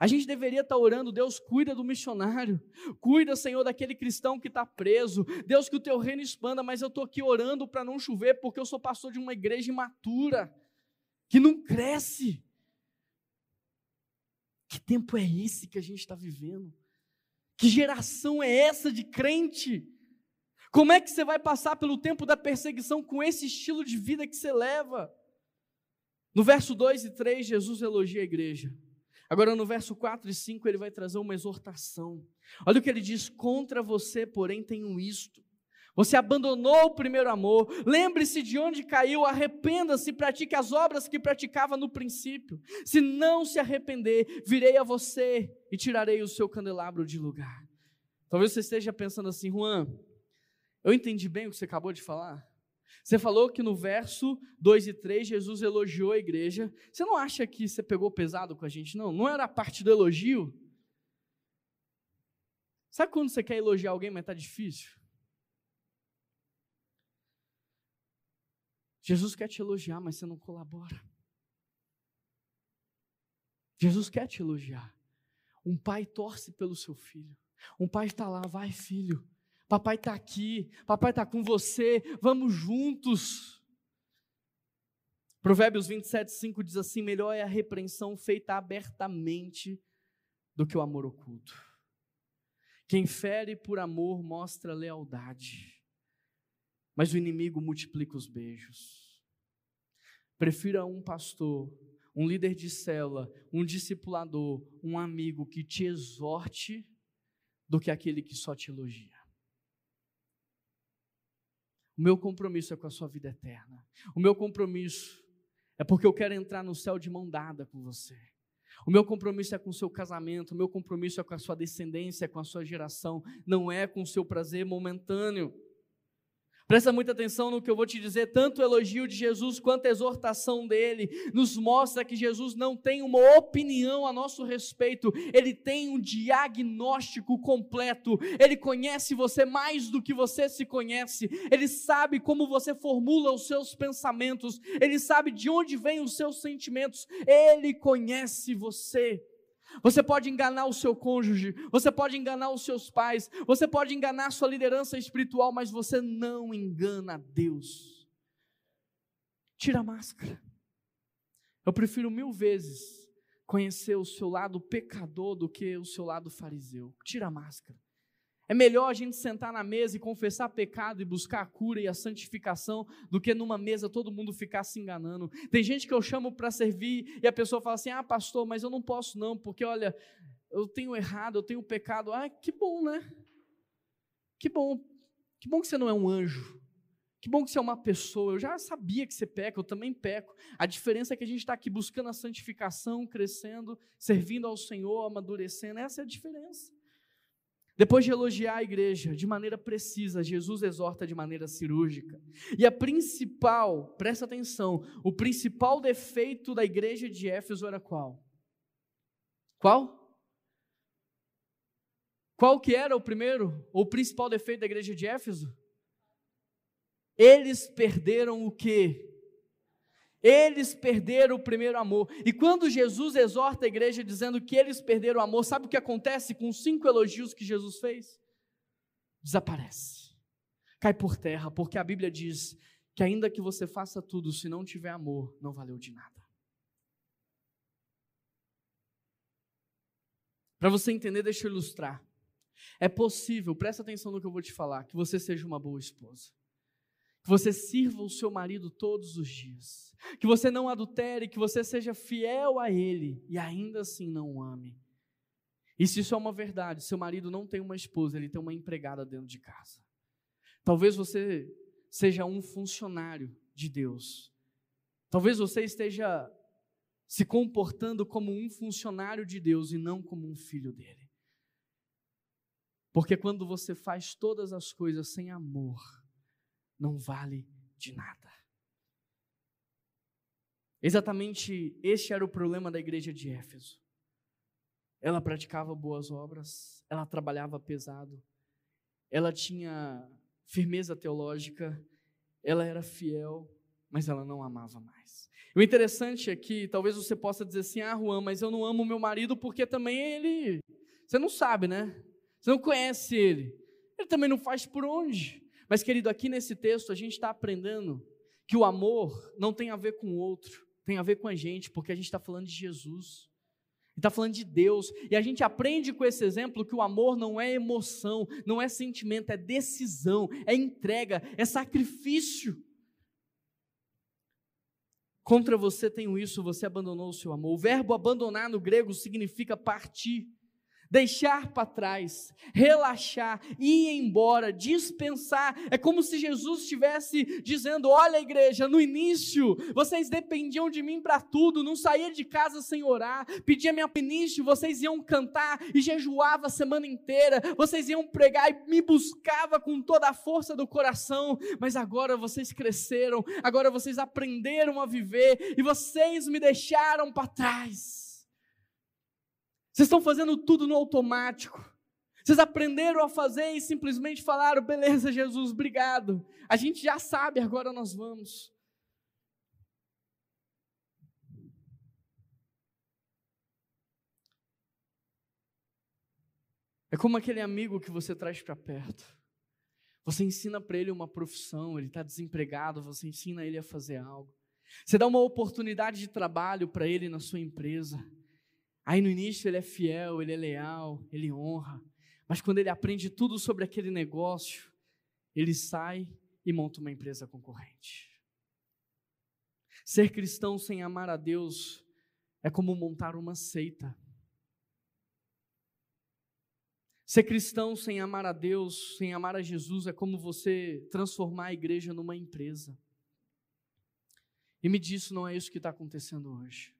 A gente deveria estar orando, Deus cuida do missionário, cuida, Senhor, daquele cristão que está preso, Deus que o teu reino expanda, mas eu estou aqui orando para não chover, porque eu sou pastor de uma igreja imatura, que não cresce. Que tempo é esse que a gente está vivendo? Que geração é essa de crente? Como é que você vai passar pelo tempo da perseguição com esse estilo de vida que você leva? No verso 2 e 3, Jesus elogia a igreja. Agora, no verso 4 e 5, ele vai trazer uma exortação. Olha o que ele diz: Contra você, porém, tenho isto você abandonou o primeiro amor. Lembre-se de onde caiu, arrependa-se, pratique as obras que praticava no princípio. Se não se arrepender, virei a você e tirarei o seu candelabro de lugar. Talvez você esteja pensando assim, Juan, eu entendi bem o que você acabou de falar. Você falou que no verso 2 e 3 Jesus elogiou a igreja. Você não acha que você pegou pesado com a gente? Não, não era a parte do elogio? Sabe quando você quer elogiar alguém, mas está difícil? Jesus quer te elogiar, mas você não colabora. Jesus quer te elogiar. Um pai torce pelo seu filho. Um pai está lá, vai filho. Papai está aqui. Papai está com você. Vamos juntos. Provérbios 27, 5 diz assim: Melhor é a repreensão feita abertamente do que o amor oculto. Quem fere por amor mostra lealdade mas o inimigo multiplica os beijos. Prefira um pastor, um líder de célula, um discipulador, um amigo que te exorte, do que aquele que só te elogia. O meu compromisso é com a sua vida eterna. O meu compromisso é porque eu quero entrar no céu de mão dada com você. O meu compromisso é com o seu casamento, o meu compromisso é com a sua descendência, com a sua geração, não é com o seu prazer momentâneo. Presta muita atenção no que eu vou te dizer, tanto o elogio de Jesus quanto a exortação dele nos mostra que Jesus não tem uma opinião a nosso respeito, ele tem um diagnóstico completo. Ele conhece você mais do que você se conhece. Ele sabe como você formula os seus pensamentos, ele sabe de onde vêm os seus sentimentos. Ele conhece você. Você pode enganar o seu cônjuge, você pode enganar os seus pais, você pode enganar a sua liderança espiritual, mas você não engana Deus. Tira a máscara. Eu prefiro mil vezes conhecer o seu lado pecador do que o seu lado fariseu. Tira a máscara. É melhor a gente sentar na mesa e confessar pecado e buscar a cura e a santificação do que numa mesa todo mundo ficar se enganando. Tem gente que eu chamo para servir e a pessoa fala assim: "Ah, pastor, mas eu não posso não, porque olha, eu tenho errado, eu tenho pecado". Ah, que bom, né? Que bom. Que bom que você não é um anjo. Que bom que você é uma pessoa. Eu já sabia que você peca, eu também peco. A diferença é que a gente está aqui buscando a santificação, crescendo, servindo ao Senhor, amadurecendo. Essa é a diferença. Depois de elogiar a igreja de maneira precisa, Jesus exorta de maneira cirúrgica. E a principal, presta atenção, o principal defeito da igreja de Éfeso era qual? Qual? Qual que era o primeiro, ou principal defeito da igreja de Éfeso? Eles perderam o quê? Eles perderam o primeiro amor. E quando Jesus exorta a igreja dizendo que eles perderam o amor, sabe o que acontece com os cinco elogios que Jesus fez? Desaparece. Cai por terra, porque a Bíblia diz que ainda que você faça tudo, se não tiver amor, não valeu de nada. Para você entender, deixa eu ilustrar. É possível, presta atenção no que eu vou te falar, que você seja uma boa esposa. Que você sirva o seu marido todos os dias que você não adultere, que você seja fiel a Ele e ainda assim não o ame. E se isso é uma verdade, seu marido não tem uma esposa, ele tem uma empregada dentro de casa. Talvez você seja um funcionário de Deus. Talvez você esteja se comportando como um funcionário de Deus e não como um filho dele. Porque quando você faz todas as coisas sem amor, não vale de nada. Exatamente este era o problema da igreja de Éfeso. Ela praticava boas obras, ela trabalhava pesado, ela tinha firmeza teológica, ela era fiel, mas ela não amava mais. O interessante é que talvez você possa dizer assim: ah, Juan, mas eu não amo meu marido porque também ele. Você não sabe, né? Você não conhece ele. Ele também não faz por onde. Mas, querido, aqui nesse texto a gente está aprendendo que o amor não tem a ver com o outro, tem a ver com a gente, porque a gente está falando de Jesus, está falando de Deus, e a gente aprende com esse exemplo que o amor não é emoção, não é sentimento, é decisão, é entrega, é sacrifício. Contra você tenho isso, você abandonou o seu amor. O verbo abandonar no grego significa partir deixar para trás, relaxar, ir embora, dispensar. É como se Jesus estivesse dizendo: Olha, igreja, no início vocês dependiam de mim para tudo, não saía de casa sem orar, pedia minha início, vocês iam cantar e jejuava a semana inteira, vocês iam pregar e me buscava com toda a força do coração, mas agora vocês cresceram, agora vocês aprenderam a viver e vocês me deixaram para trás. Vocês estão fazendo tudo no automático. Vocês aprenderam a fazer e simplesmente falaram: beleza, Jesus, obrigado. A gente já sabe, agora nós vamos. É como aquele amigo que você traz para perto. Você ensina para ele uma profissão, ele está desempregado, você ensina ele a fazer algo. Você dá uma oportunidade de trabalho para ele na sua empresa. Aí no início ele é fiel, ele é leal, ele honra. Mas quando ele aprende tudo sobre aquele negócio, ele sai e monta uma empresa concorrente. Ser cristão sem amar a Deus é como montar uma seita. Ser cristão sem amar a Deus, sem amar a Jesus, é como você transformar a igreja numa empresa. E me diz, não é isso que está acontecendo hoje.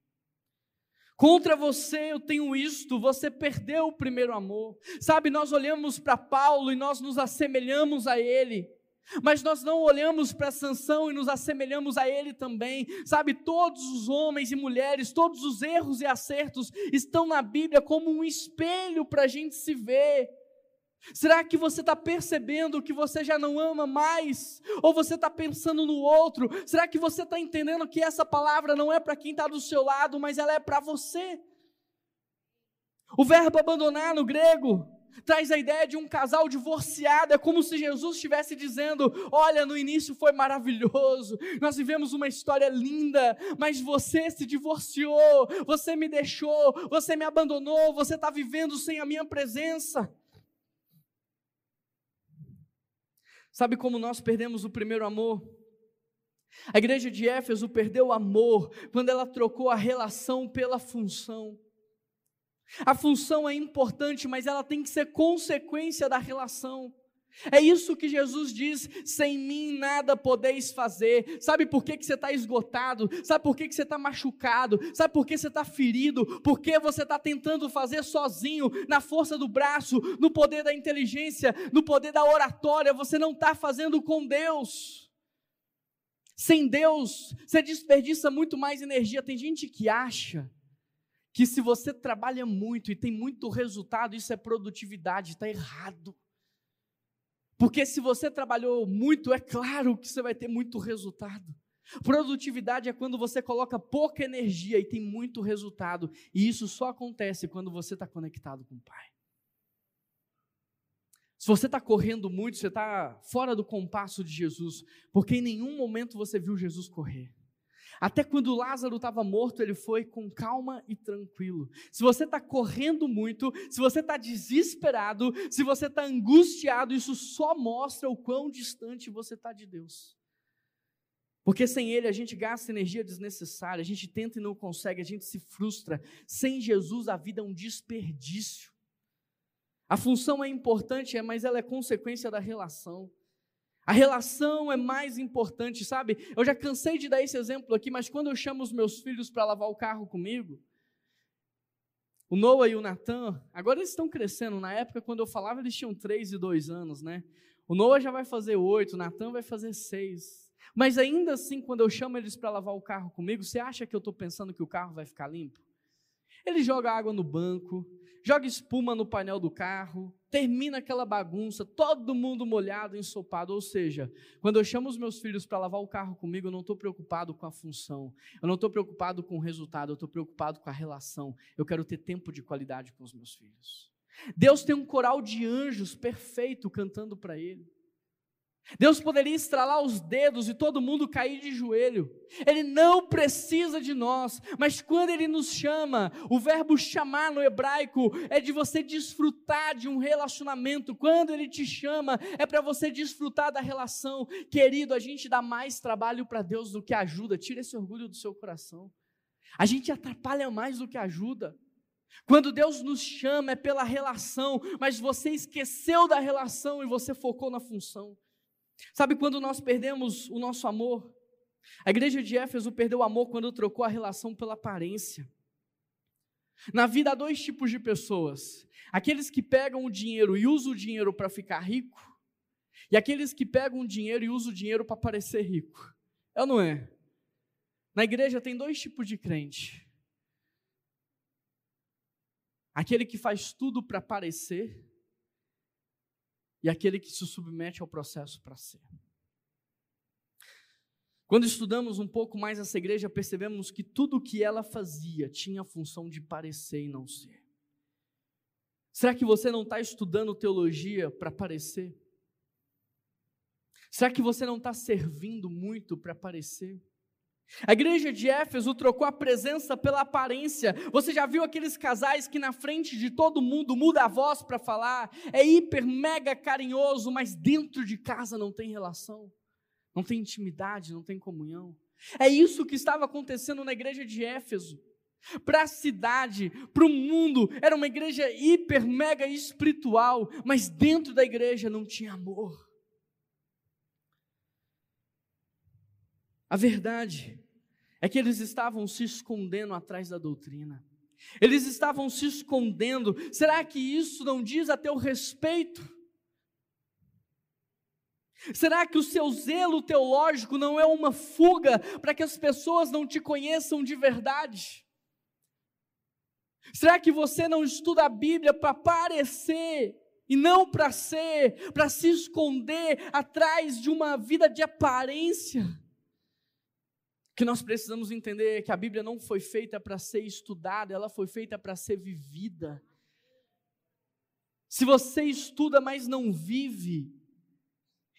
Contra você eu tenho isto, você perdeu o primeiro amor. Sabe, nós olhamos para Paulo e nós nos assemelhamos a ele. Mas nós não olhamos para Sansão e nos assemelhamos a ele também. Sabe, todos os homens e mulheres, todos os erros e acertos estão na Bíblia como um espelho para a gente se ver. Será que você está percebendo que você já não ama mais? Ou você está pensando no outro? Será que você está entendendo que essa palavra não é para quem está do seu lado, mas ela é para você? O verbo abandonar no grego traz a ideia de um casal divorciado, é como se Jesus estivesse dizendo: Olha, no início foi maravilhoso, nós vivemos uma história linda, mas você se divorciou, você me deixou, você me abandonou, você está vivendo sem a minha presença. Sabe como nós perdemos o primeiro amor? A igreja de Éfeso perdeu o amor quando ela trocou a relação pela função. A função é importante, mas ela tem que ser consequência da relação. É isso que Jesus diz: sem mim nada podeis fazer. Sabe por que, que você está esgotado? Sabe por que, que você está machucado? Sabe por que você está ferido? Porque você está tentando fazer sozinho, na força do braço, no poder da inteligência, no poder da oratória. Você não está fazendo com Deus. Sem Deus, você desperdiça muito mais energia. Tem gente que acha que se você trabalha muito e tem muito resultado, isso é produtividade, está errado. Porque se você trabalhou muito, é claro que você vai ter muito resultado. Produtividade é quando você coloca pouca energia e tem muito resultado. E isso só acontece quando você está conectado com o Pai. Se você está correndo muito, você está fora do compasso de Jesus, porque em nenhum momento você viu Jesus correr. Até quando Lázaro estava morto, ele foi com calma e tranquilo. Se você está correndo muito, se você está desesperado, se você está angustiado, isso só mostra o quão distante você está de Deus. Porque sem Ele a gente gasta energia desnecessária, a gente tenta e não consegue, a gente se frustra. Sem Jesus a vida é um desperdício. A função é importante, mas ela é consequência da relação. A relação é mais importante, sabe? Eu já cansei de dar esse exemplo aqui, mas quando eu chamo os meus filhos para lavar o carro comigo, o Noah e o Natan, agora eles estão crescendo. Na época, quando eu falava, eles tinham três e dois anos, né? O Noah já vai fazer oito, o Natan vai fazer seis. Mas ainda assim, quando eu chamo eles para lavar o carro comigo, você acha que eu estou pensando que o carro vai ficar limpo? Ele joga água no banco, joga espuma no painel do carro, termina aquela bagunça, todo mundo molhado, ensopado. Ou seja, quando eu chamo os meus filhos para lavar o carro comigo, eu não estou preocupado com a função, eu não estou preocupado com o resultado, eu estou preocupado com a relação. Eu quero ter tempo de qualidade com os meus filhos. Deus tem um coral de anjos perfeito cantando para ele. Deus poderia estralar os dedos e todo mundo cair de joelho. Ele não precisa de nós, mas quando ele nos chama, o verbo chamar no hebraico é de você desfrutar de um relacionamento. Quando ele te chama, é para você desfrutar da relação. Querido, a gente dá mais trabalho para Deus do que ajuda. Tira esse orgulho do seu coração. A gente atrapalha mais do que ajuda. Quando Deus nos chama é pela relação, mas você esqueceu da relação e você focou na função. Sabe quando nós perdemos o nosso amor? A igreja de Éfeso perdeu o amor quando trocou a relação pela aparência. Na vida há dois tipos de pessoas: aqueles que pegam o dinheiro e usam o dinheiro para ficar rico, e aqueles que pegam o dinheiro e usam o dinheiro para parecer rico. É ou não é? Na igreja tem dois tipos de crente: aquele que faz tudo para parecer, e aquele que se submete ao processo para ser. Quando estudamos um pouco mais essa igreja, percebemos que tudo o que ela fazia tinha a função de parecer e não ser. Será que você não está estudando teologia para parecer? Será que você não está servindo muito para parecer? A igreja de Éfeso trocou a presença pela aparência. Você já viu aqueles casais que na frente de todo mundo muda a voz para falar? É hiper, mega carinhoso, mas dentro de casa não tem relação, não tem intimidade, não tem comunhão. É isso que estava acontecendo na igreja de Éfeso. para a cidade, para o mundo. Era uma igreja hiper, mega espiritual, mas dentro da igreja não tinha amor. A verdade é que eles estavam se escondendo atrás da doutrina. Eles estavam se escondendo. Será que isso não diz a teu respeito? Será que o seu zelo teológico não é uma fuga para que as pessoas não te conheçam de verdade? Será que você não estuda a Bíblia para parecer e não para ser, para se esconder atrás de uma vida de aparência? Que nós precisamos entender que a Bíblia não foi feita para ser estudada, ela foi feita para ser vivida. Se você estuda, mas não vive,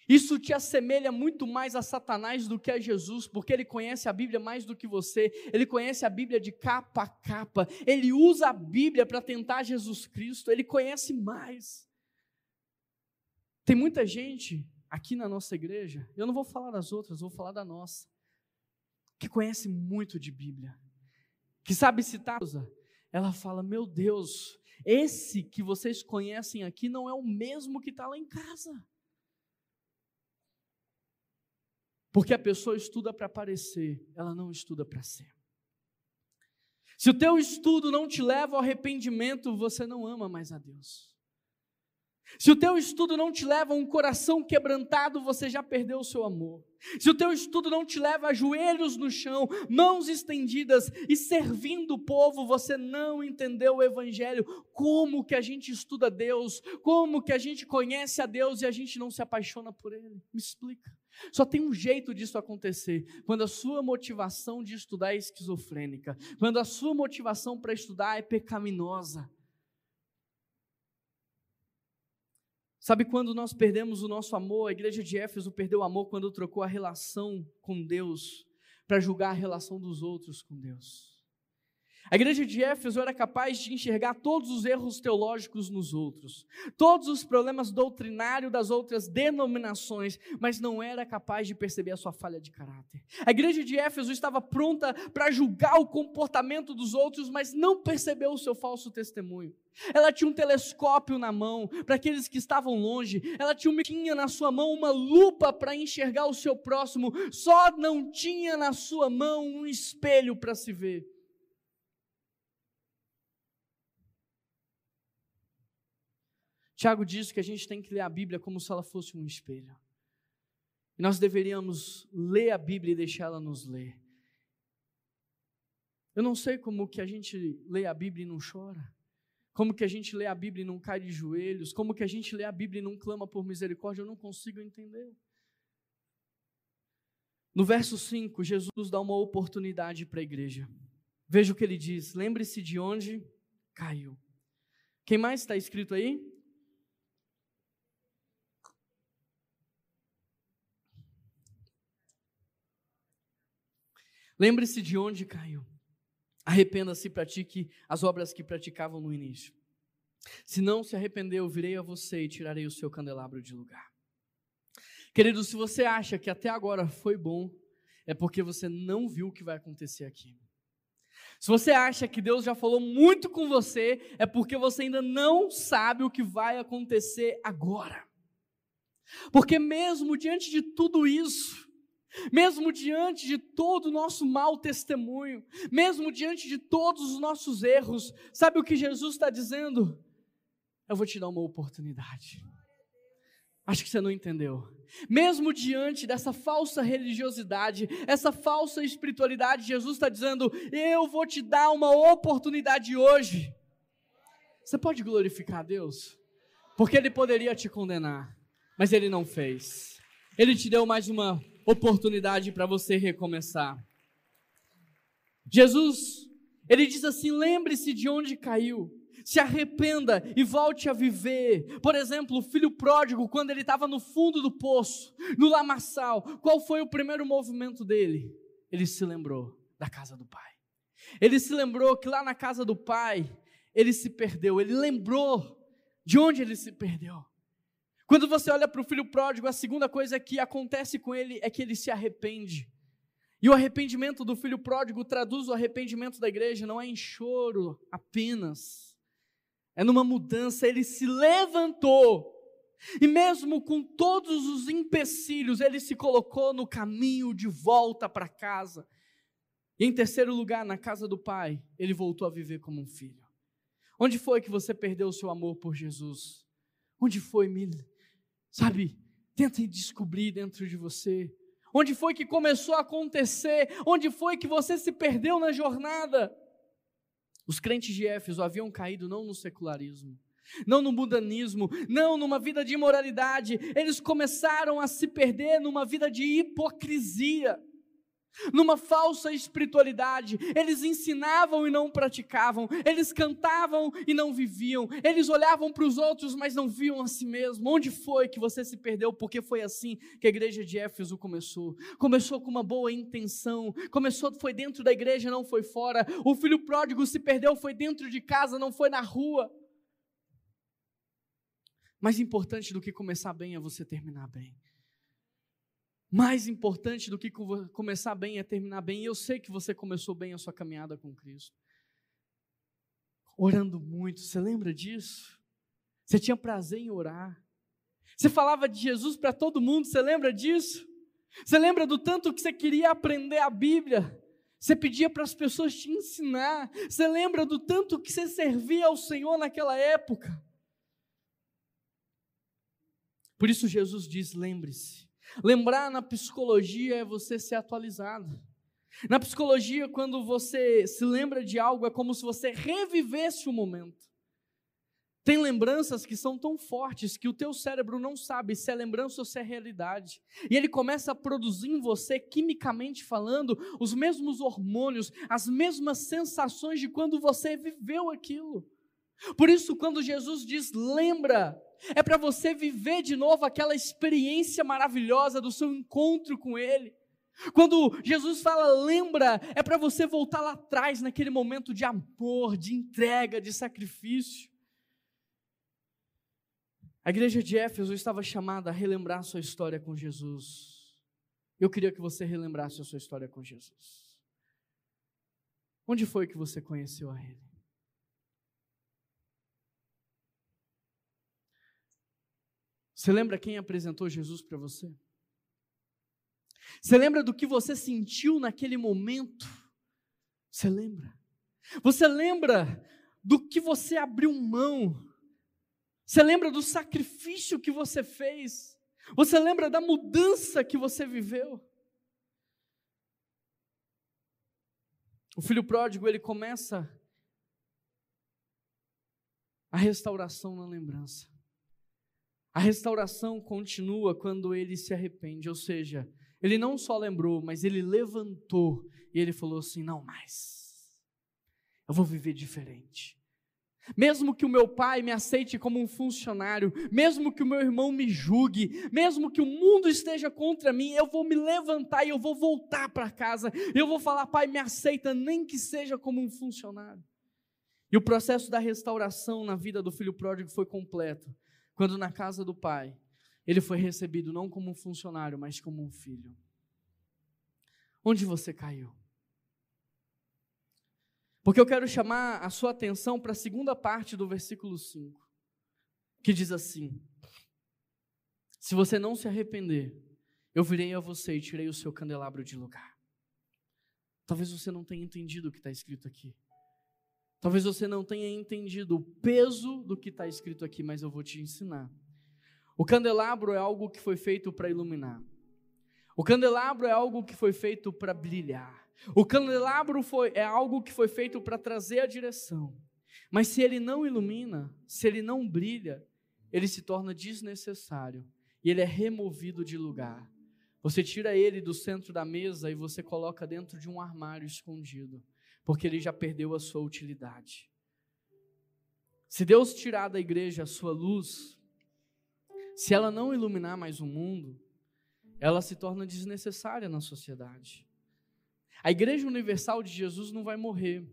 isso te assemelha muito mais a Satanás do que a Jesus, porque ele conhece a Bíblia mais do que você, ele conhece a Bíblia de capa a capa, ele usa a Bíblia para tentar Jesus Cristo, ele conhece mais. Tem muita gente aqui na nossa igreja, eu não vou falar das outras, vou falar da nossa que conhece muito de Bíblia, que sabe citar, ela fala: Meu Deus, esse que vocês conhecem aqui não é o mesmo que está lá em casa. Porque a pessoa estuda para parecer, ela não estuda para ser. Se o teu estudo não te leva ao arrependimento, você não ama mais a Deus. Se o teu estudo não te leva a um coração quebrantado, você já perdeu o seu amor. Se o teu estudo não te leva a joelhos no chão, mãos estendidas e servindo o povo, você não entendeu o evangelho. Como que a gente estuda Deus? Como que a gente conhece a Deus e a gente não se apaixona por ele? Me explica. Só tem um jeito disso acontecer, quando a sua motivação de estudar é esquizofrênica, quando a sua motivação para estudar é pecaminosa. Sabe quando nós perdemos o nosso amor? A igreja de Éfeso perdeu o amor quando trocou a relação com Deus para julgar a relação dos outros com Deus. A igreja de Éfeso era capaz de enxergar todos os erros teológicos nos outros, todos os problemas doutrinários das outras denominações, mas não era capaz de perceber a sua falha de caráter. A igreja de Éfeso estava pronta para julgar o comportamento dos outros, mas não percebeu o seu falso testemunho. Ela tinha um telescópio na mão para aqueles que estavam longe, ela tinha, uma, tinha na sua mão uma lupa para enxergar o seu próximo, só não tinha na sua mão um espelho para se ver. Tiago diz que a gente tem que ler a Bíblia como se ela fosse um espelho. E nós deveríamos ler a Bíblia e deixá-la nos ler. Eu não sei como que a gente lê a Bíblia e não chora. Como que a gente lê a Bíblia e não cai de joelhos? Como que a gente lê a Bíblia e não clama por misericórdia? Eu não consigo entender. No verso 5, Jesus dá uma oportunidade para a igreja. Veja o que ele diz: lembre-se de onde caiu. Quem mais está escrito aí? Lembre-se de onde caiu. Arrependa-se e pratique as obras que praticavam no início. Se não se arrependeu, virei a você e tirarei o seu candelabro de lugar. Querido, se você acha que até agora foi bom, é porque você não viu o que vai acontecer aqui. Se você acha que Deus já falou muito com você, é porque você ainda não sabe o que vai acontecer agora. Porque mesmo diante de tudo isso, mesmo diante de todo o nosso mau testemunho, mesmo diante de todos os nossos erros, sabe o que Jesus está dizendo? Eu vou te dar uma oportunidade. Acho que você não entendeu. Mesmo diante dessa falsa religiosidade, essa falsa espiritualidade, Jesus está dizendo: Eu vou te dar uma oportunidade hoje. Você pode glorificar a Deus? Porque Ele poderia te condenar, mas Ele não fez. Ele te deu mais uma oportunidade para você recomeçar. Jesus, ele diz assim: lembre-se de onde caiu, se arrependa e volte a viver. Por exemplo, o filho pródigo, quando ele estava no fundo do poço, no lamaçal, qual foi o primeiro movimento dele? Ele se lembrou da casa do pai. Ele se lembrou que lá na casa do pai, ele se perdeu, ele lembrou de onde ele se perdeu. Quando você olha para o filho pródigo, a segunda coisa que acontece com ele é que ele se arrepende. E o arrependimento do filho pródigo traduz o arrependimento da igreja, não é em choro apenas, é numa mudança. Ele se levantou, e mesmo com todos os empecilhos, ele se colocou no caminho de volta para casa. E em terceiro lugar, na casa do Pai, ele voltou a viver como um filho. Onde foi que você perdeu o seu amor por Jesus? Onde foi, Mila? Sabe, tenta descobrir dentro de você Onde foi que começou a acontecer? Onde foi que você se perdeu na jornada? Os crentes de Éfeso haviam caído não no secularismo, não no mudanismo, não numa vida de imoralidade, eles começaram a se perder numa vida de hipocrisia numa falsa espiritualidade. Eles ensinavam e não praticavam, eles cantavam e não viviam, eles olhavam para os outros, mas não viam a si mesmo. Onde foi que você se perdeu? Porque foi assim que a igreja de Éfeso começou. Começou com uma boa intenção, começou, foi dentro da igreja, não foi fora. O filho pródigo se perdeu, foi dentro de casa, não foi na rua. Mais importante do que começar bem é você terminar bem. Mais importante do que começar bem é terminar bem. E eu sei que você começou bem a sua caminhada com Cristo. Orando muito, você lembra disso? Você tinha prazer em orar. Você falava de Jesus para todo mundo, você lembra disso? Você lembra do tanto que você queria aprender a Bíblia? Você pedia para as pessoas te ensinar. Você lembra do tanto que você servia ao Senhor naquela época? Por isso Jesus diz: lembre-se, Lembrar na psicologia é você ser atualizado. Na psicologia, quando você se lembra de algo, é como se você revivesse o momento. Tem lembranças que são tão fortes que o teu cérebro não sabe se é lembrança ou se é realidade. E ele começa a produzir em você, quimicamente falando, os mesmos hormônios, as mesmas sensações de quando você viveu aquilo. Por isso, quando Jesus diz lembra, é para você viver de novo aquela experiência maravilhosa do seu encontro com Ele. Quando Jesus fala lembra, é para você voltar lá atrás, naquele momento de amor, de entrega, de sacrifício. A igreja de Éfeso estava chamada a relembrar sua história com Jesus. Eu queria que você relembrasse a sua história com Jesus. Onde foi que você conheceu a Ele? Você lembra quem apresentou Jesus para você? Você lembra do que você sentiu naquele momento? Você lembra? Você lembra do que você abriu mão? Você lembra do sacrifício que você fez? Você lembra da mudança que você viveu? O filho pródigo, ele começa a restauração na lembrança. A restauração continua quando ele se arrepende, ou seja, ele não só lembrou, mas ele levantou e ele falou assim: não mais, eu vou viver diferente. Mesmo que o meu pai me aceite como um funcionário, mesmo que o meu irmão me julgue, mesmo que o mundo esteja contra mim, eu vou me levantar e eu vou voltar para casa. Eu vou falar, pai, me aceita, nem que seja como um funcionário. E o processo da restauração na vida do filho pródigo foi completo quando na casa do pai ele foi recebido não como um funcionário, mas como um filho. Onde você caiu? Porque eu quero chamar a sua atenção para a segunda parte do versículo 5, que diz assim: Se você não se arrepender, eu virei a você e tirei o seu candelabro de lugar. Talvez você não tenha entendido o que está escrito aqui. Talvez você não tenha entendido o peso do que está escrito aqui, mas eu vou te ensinar. O candelabro é algo que foi feito para iluminar. O candelabro é algo que foi feito para brilhar. O candelabro foi, é algo que foi feito para trazer a direção. Mas se ele não ilumina, se ele não brilha, ele se torna desnecessário e ele é removido de lugar. Você tira ele do centro da mesa e você coloca dentro de um armário escondido porque ele já perdeu a sua utilidade. Se Deus tirar da igreja a sua luz, se ela não iluminar mais o mundo, ela se torna desnecessária na sociedade. A igreja universal de Jesus não vai morrer,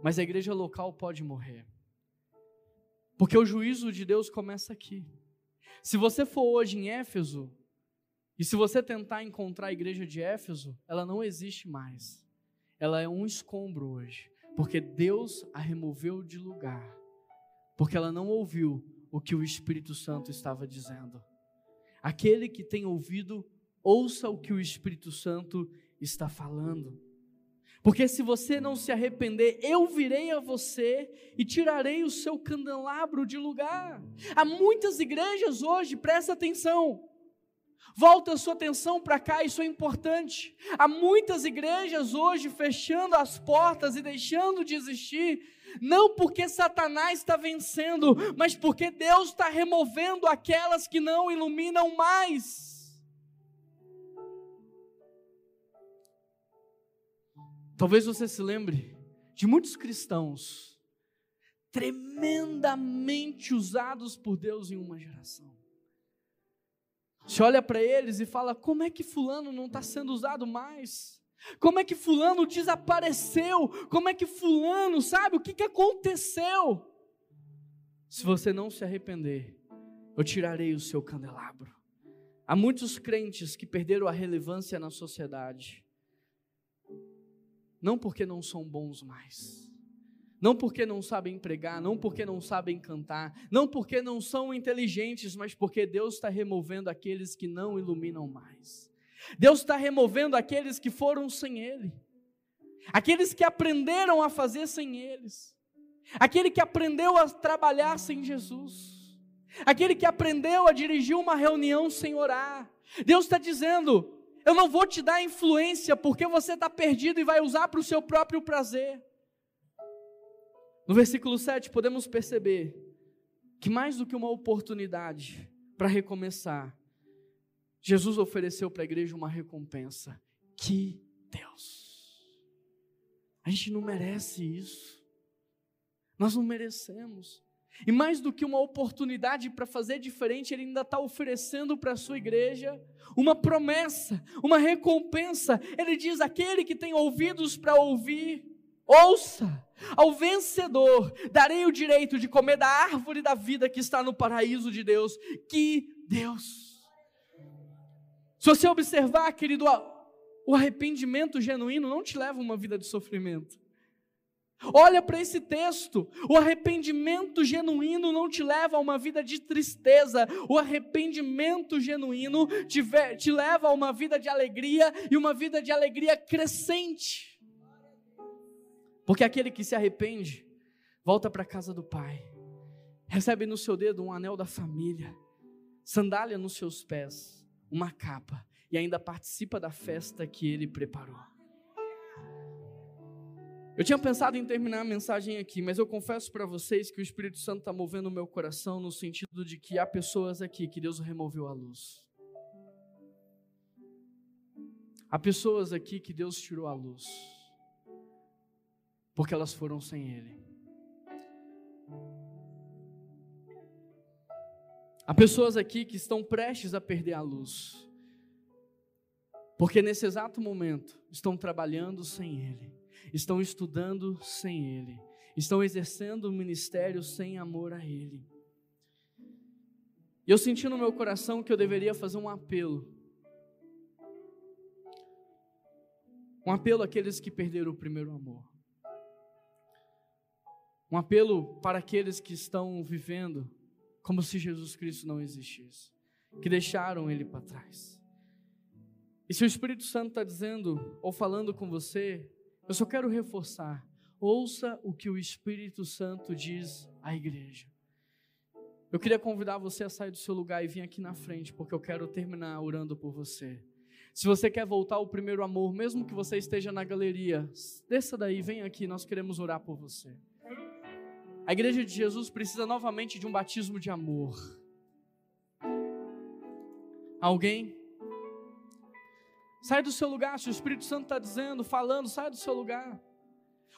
mas a igreja local pode morrer. Porque o juízo de Deus começa aqui. Se você for hoje em Éfeso E se você tentar encontrar a igreja de Éfeso, ela não existe mais. Ela é um escombro hoje, porque Deus a removeu de lugar, porque ela não ouviu o que o Espírito Santo estava dizendo. Aquele que tem ouvido, ouça o que o Espírito Santo está falando. Porque se você não se arrepender, eu virei a você e tirarei o seu candelabro de lugar. Há muitas igrejas hoje, presta atenção. Volta a sua atenção para cá, isso é importante. Há muitas igrejas hoje fechando as portas e deixando de existir, não porque Satanás está vencendo, mas porque Deus está removendo aquelas que não iluminam mais. Talvez você se lembre de muitos cristãos tremendamente usados por Deus em uma geração. Você olha para eles e fala: como é que Fulano não está sendo usado mais? Como é que Fulano desapareceu? Como é que Fulano, sabe, o que, que aconteceu? Se você não se arrepender, eu tirarei o seu candelabro. Há muitos crentes que perderam a relevância na sociedade não porque não são bons mais, não porque não sabem pregar, não porque não sabem cantar, não porque não são inteligentes, mas porque Deus está removendo aqueles que não iluminam mais. Deus está removendo aqueles que foram sem Ele, aqueles que aprenderam a fazer sem eles, aquele que aprendeu a trabalhar sem Jesus, aquele que aprendeu a dirigir uma reunião sem orar. Deus está dizendo: eu não vou te dar influência porque você está perdido e vai usar para o seu próprio prazer. No versículo 7, podemos perceber que mais do que uma oportunidade para recomeçar, Jesus ofereceu para a igreja uma recompensa. Que Deus! A gente não merece isso. Nós não merecemos. E mais do que uma oportunidade para fazer diferente, ele ainda está oferecendo para a sua igreja uma promessa, uma recompensa. Ele diz: aquele que tem ouvidos para ouvir, ouça. Ao vencedor darei o direito de comer da árvore da vida que está no paraíso de Deus. Que Deus! Se você observar, querido, o arrependimento genuíno não te leva a uma vida de sofrimento. Olha para esse texto. O arrependimento genuíno não te leva a uma vida de tristeza. O arrependimento genuíno te, te leva a uma vida de alegria e uma vida de alegria crescente. Porque aquele que se arrepende volta para a casa do Pai, recebe no seu dedo um anel da família, sandália nos seus pés, uma capa e ainda participa da festa que ele preparou. Eu tinha pensado em terminar a mensagem aqui, mas eu confesso para vocês que o Espírito Santo está movendo o meu coração no sentido de que há pessoas aqui que Deus removeu a luz. Há pessoas aqui que Deus tirou a luz, porque elas foram sem Ele. Há pessoas aqui que estão prestes a perder a luz, porque nesse exato momento estão trabalhando sem Ele estão estudando sem Ele, estão exercendo o ministério sem amor a Ele. E eu senti no meu coração que eu deveria fazer um apelo. Um apelo àqueles que perderam o primeiro amor. Um apelo para aqueles que estão vivendo como se Jesus Cristo não existisse, que deixaram Ele para trás. E se o Espírito Santo está dizendo ou falando com você, eu só quero reforçar. Ouça o que o Espírito Santo diz à igreja. Eu queria convidar você a sair do seu lugar e vir aqui na frente, porque eu quero terminar orando por você. Se você quer voltar ao primeiro amor, mesmo que você esteja na galeria, desça daí, vem aqui, nós queremos orar por você. A igreja de Jesus precisa novamente de um batismo de amor. Alguém? Sai do seu lugar, se o Espírito Santo está dizendo, falando, sai do seu lugar.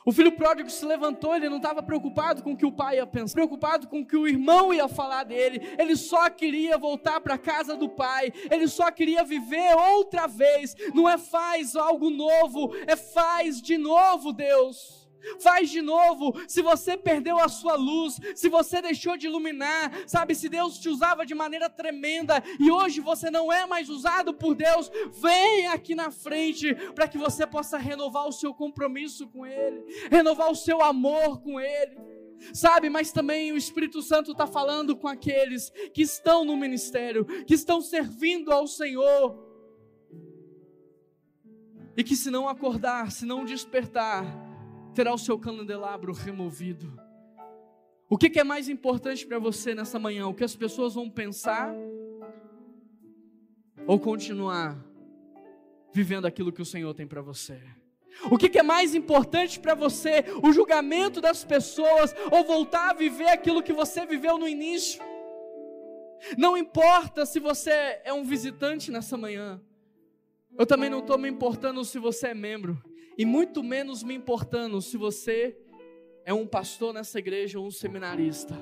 O filho pródigo se levantou, ele não estava preocupado com o que o pai ia pensar, preocupado com o que o irmão ia falar dele, ele só queria voltar para a casa do pai, ele só queria viver outra vez. Não é faz algo novo, é faz de novo, Deus. Faz de novo. Se você perdeu a sua luz, se você deixou de iluminar, sabe, se Deus te usava de maneira tremenda e hoje você não é mais usado por Deus, vem aqui na frente para que você possa renovar o seu compromisso com Ele, renovar o seu amor com Ele. Sabe, mas também o Espírito Santo está falando com aqueles que estão no ministério, que estão servindo ao Senhor, e que se não acordar, se não despertar, terá o seu candelabro removido. O que, é mais importante para você nessa manhã? O que as pessoas vão pensar? Ou continuar vivendo aquilo que o Senhor tem para você? O que é mais importante para você? O julgamento das pessoas ou voltar a viver aquilo que você viveu no início? Não importa se você é um visitante nessa manhã, eu também não estou me importando se você é membro, e muito menos me importando se você é um pastor nessa igreja ou um seminarista.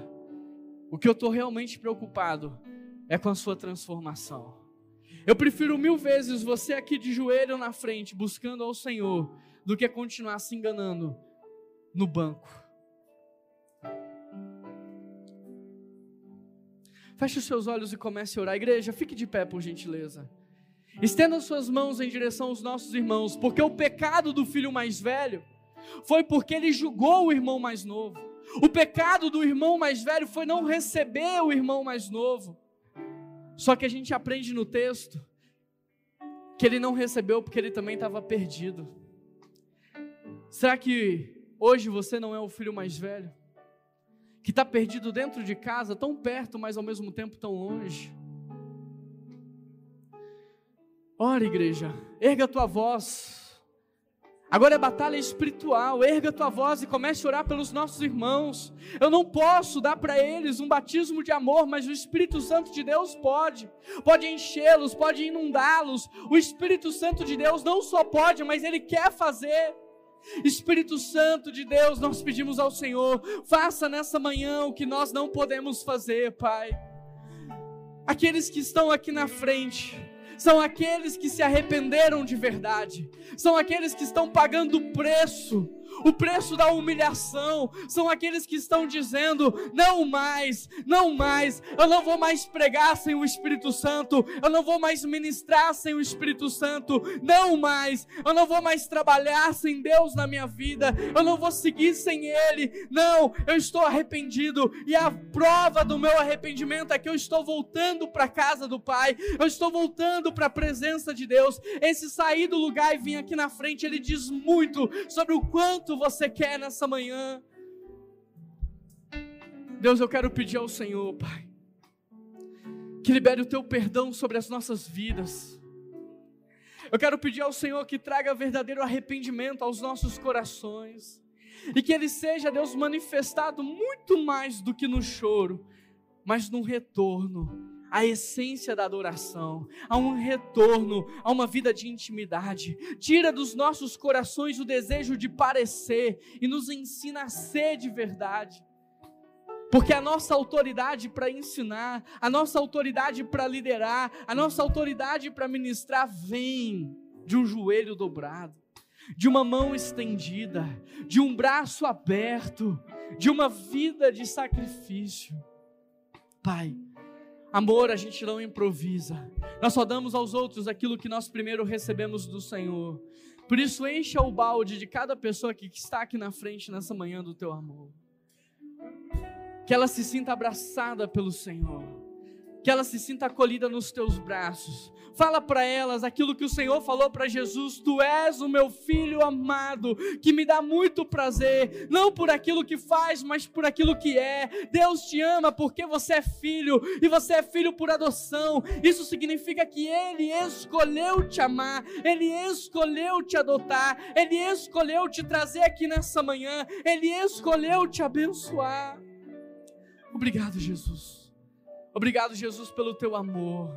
O que eu estou realmente preocupado é com a sua transformação. Eu prefiro mil vezes você aqui de joelho na frente, buscando ao Senhor, do que continuar se enganando no banco. Feche os seus olhos e comece a orar. Igreja, fique de pé, por gentileza. Estenda suas mãos em direção aos nossos irmãos, porque o pecado do filho mais velho foi porque ele julgou o irmão mais novo. O pecado do irmão mais velho foi não receber o irmão mais novo. Só que a gente aprende no texto que ele não recebeu porque ele também estava perdido. Será que hoje você não é o filho mais velho? Que está perdido dentro de casa, tão perto, mas ao mesmo tempo tão longe? Ora, igreja, erga a tua voz. Agora é batalha espiritual. Erga a tua voz e comece a orar pelos nossos irmãos. Eu não posso dar para eles um batismo de amor, mas o Espírito Santo de Deus pode. Pode enchê-los, pode inundá-los. O Espírito Santo de Deus não só pode, mas ele quer fazer. Espírito Santo de Deus, nós pedimos ao Senhor, faça nessa manhã o que nós não podemos fazer, Pai. Aqueles que estão aqui na frente, são aqueles que se arrependeram de verdade, são aqueles que estão pagando o preço o preço da humilhação, são aqueles que estão dizendo: não mais, não mais, eu não vou mais pregar sem o Espírito Santo, eu não vou mais ministrar sem o Espírito Santo, não mais, eu não vou mais trabalhar sem Deus na minha vida, eu não vou seguir sem Ele, não, eu estou arrependido, e a prova do meu arrependimento é que eu estou voltando para a casa do Pai, eu estou voltando para a presença de Deus. Esse sair do lugar e vir aqui na frente, ele diz muito sobre o quanto quanto você quer nessa manhã. Deus, eu quero pedir ao Senhor, Pai, que libere o teu perdão sobre as nossas vidas. Eu quero pedir ao Senhor que traga verdadeiro arrependimento aos nossos corações. E que Ele seja, Deus, manifestado muito mais do que no choro, mas no retorno a essência da adoração, a um retorno, a uma vida de intimidade. Tira dos nossos corações o desejo de parecer e nos ensina a ser de verdade. Porque a nossa autoridade para ensinar, a nossa autoridade para liderar, a nossa autoridade para ministrar vem de um joelho dobrado, de uma mão estendida, de um braço aberto, de uma vida de sacrifício. Pai, Amor a gente não improvisa. Nós só damos aos outros aquilo que nós primeiro recebemos do Senhor. Por isso, encha o balde de cada pessoa que está aqui na frente nessa manhã do teu amor. Que ela se sinta abraçada pelo Senhor. Que ela se sinta acolhida nos teus braços. Fala para elas aquilo que o Senhor falou para Jesus: Tu és o meu filho amado, que me dá muito prazer, não por aquilo que faz, mas por aquilo que é. Deus te ama porque você é filho e você é filho por adoção. Isso significa que Ele escolheu te amar, Ele escolheu te adotar, Ele escolheu te trazer aqui nessa manhã, Ele escolheu te abençoar. Obrigado, Jesus. Obrigado, Jesus, pelo teu amor.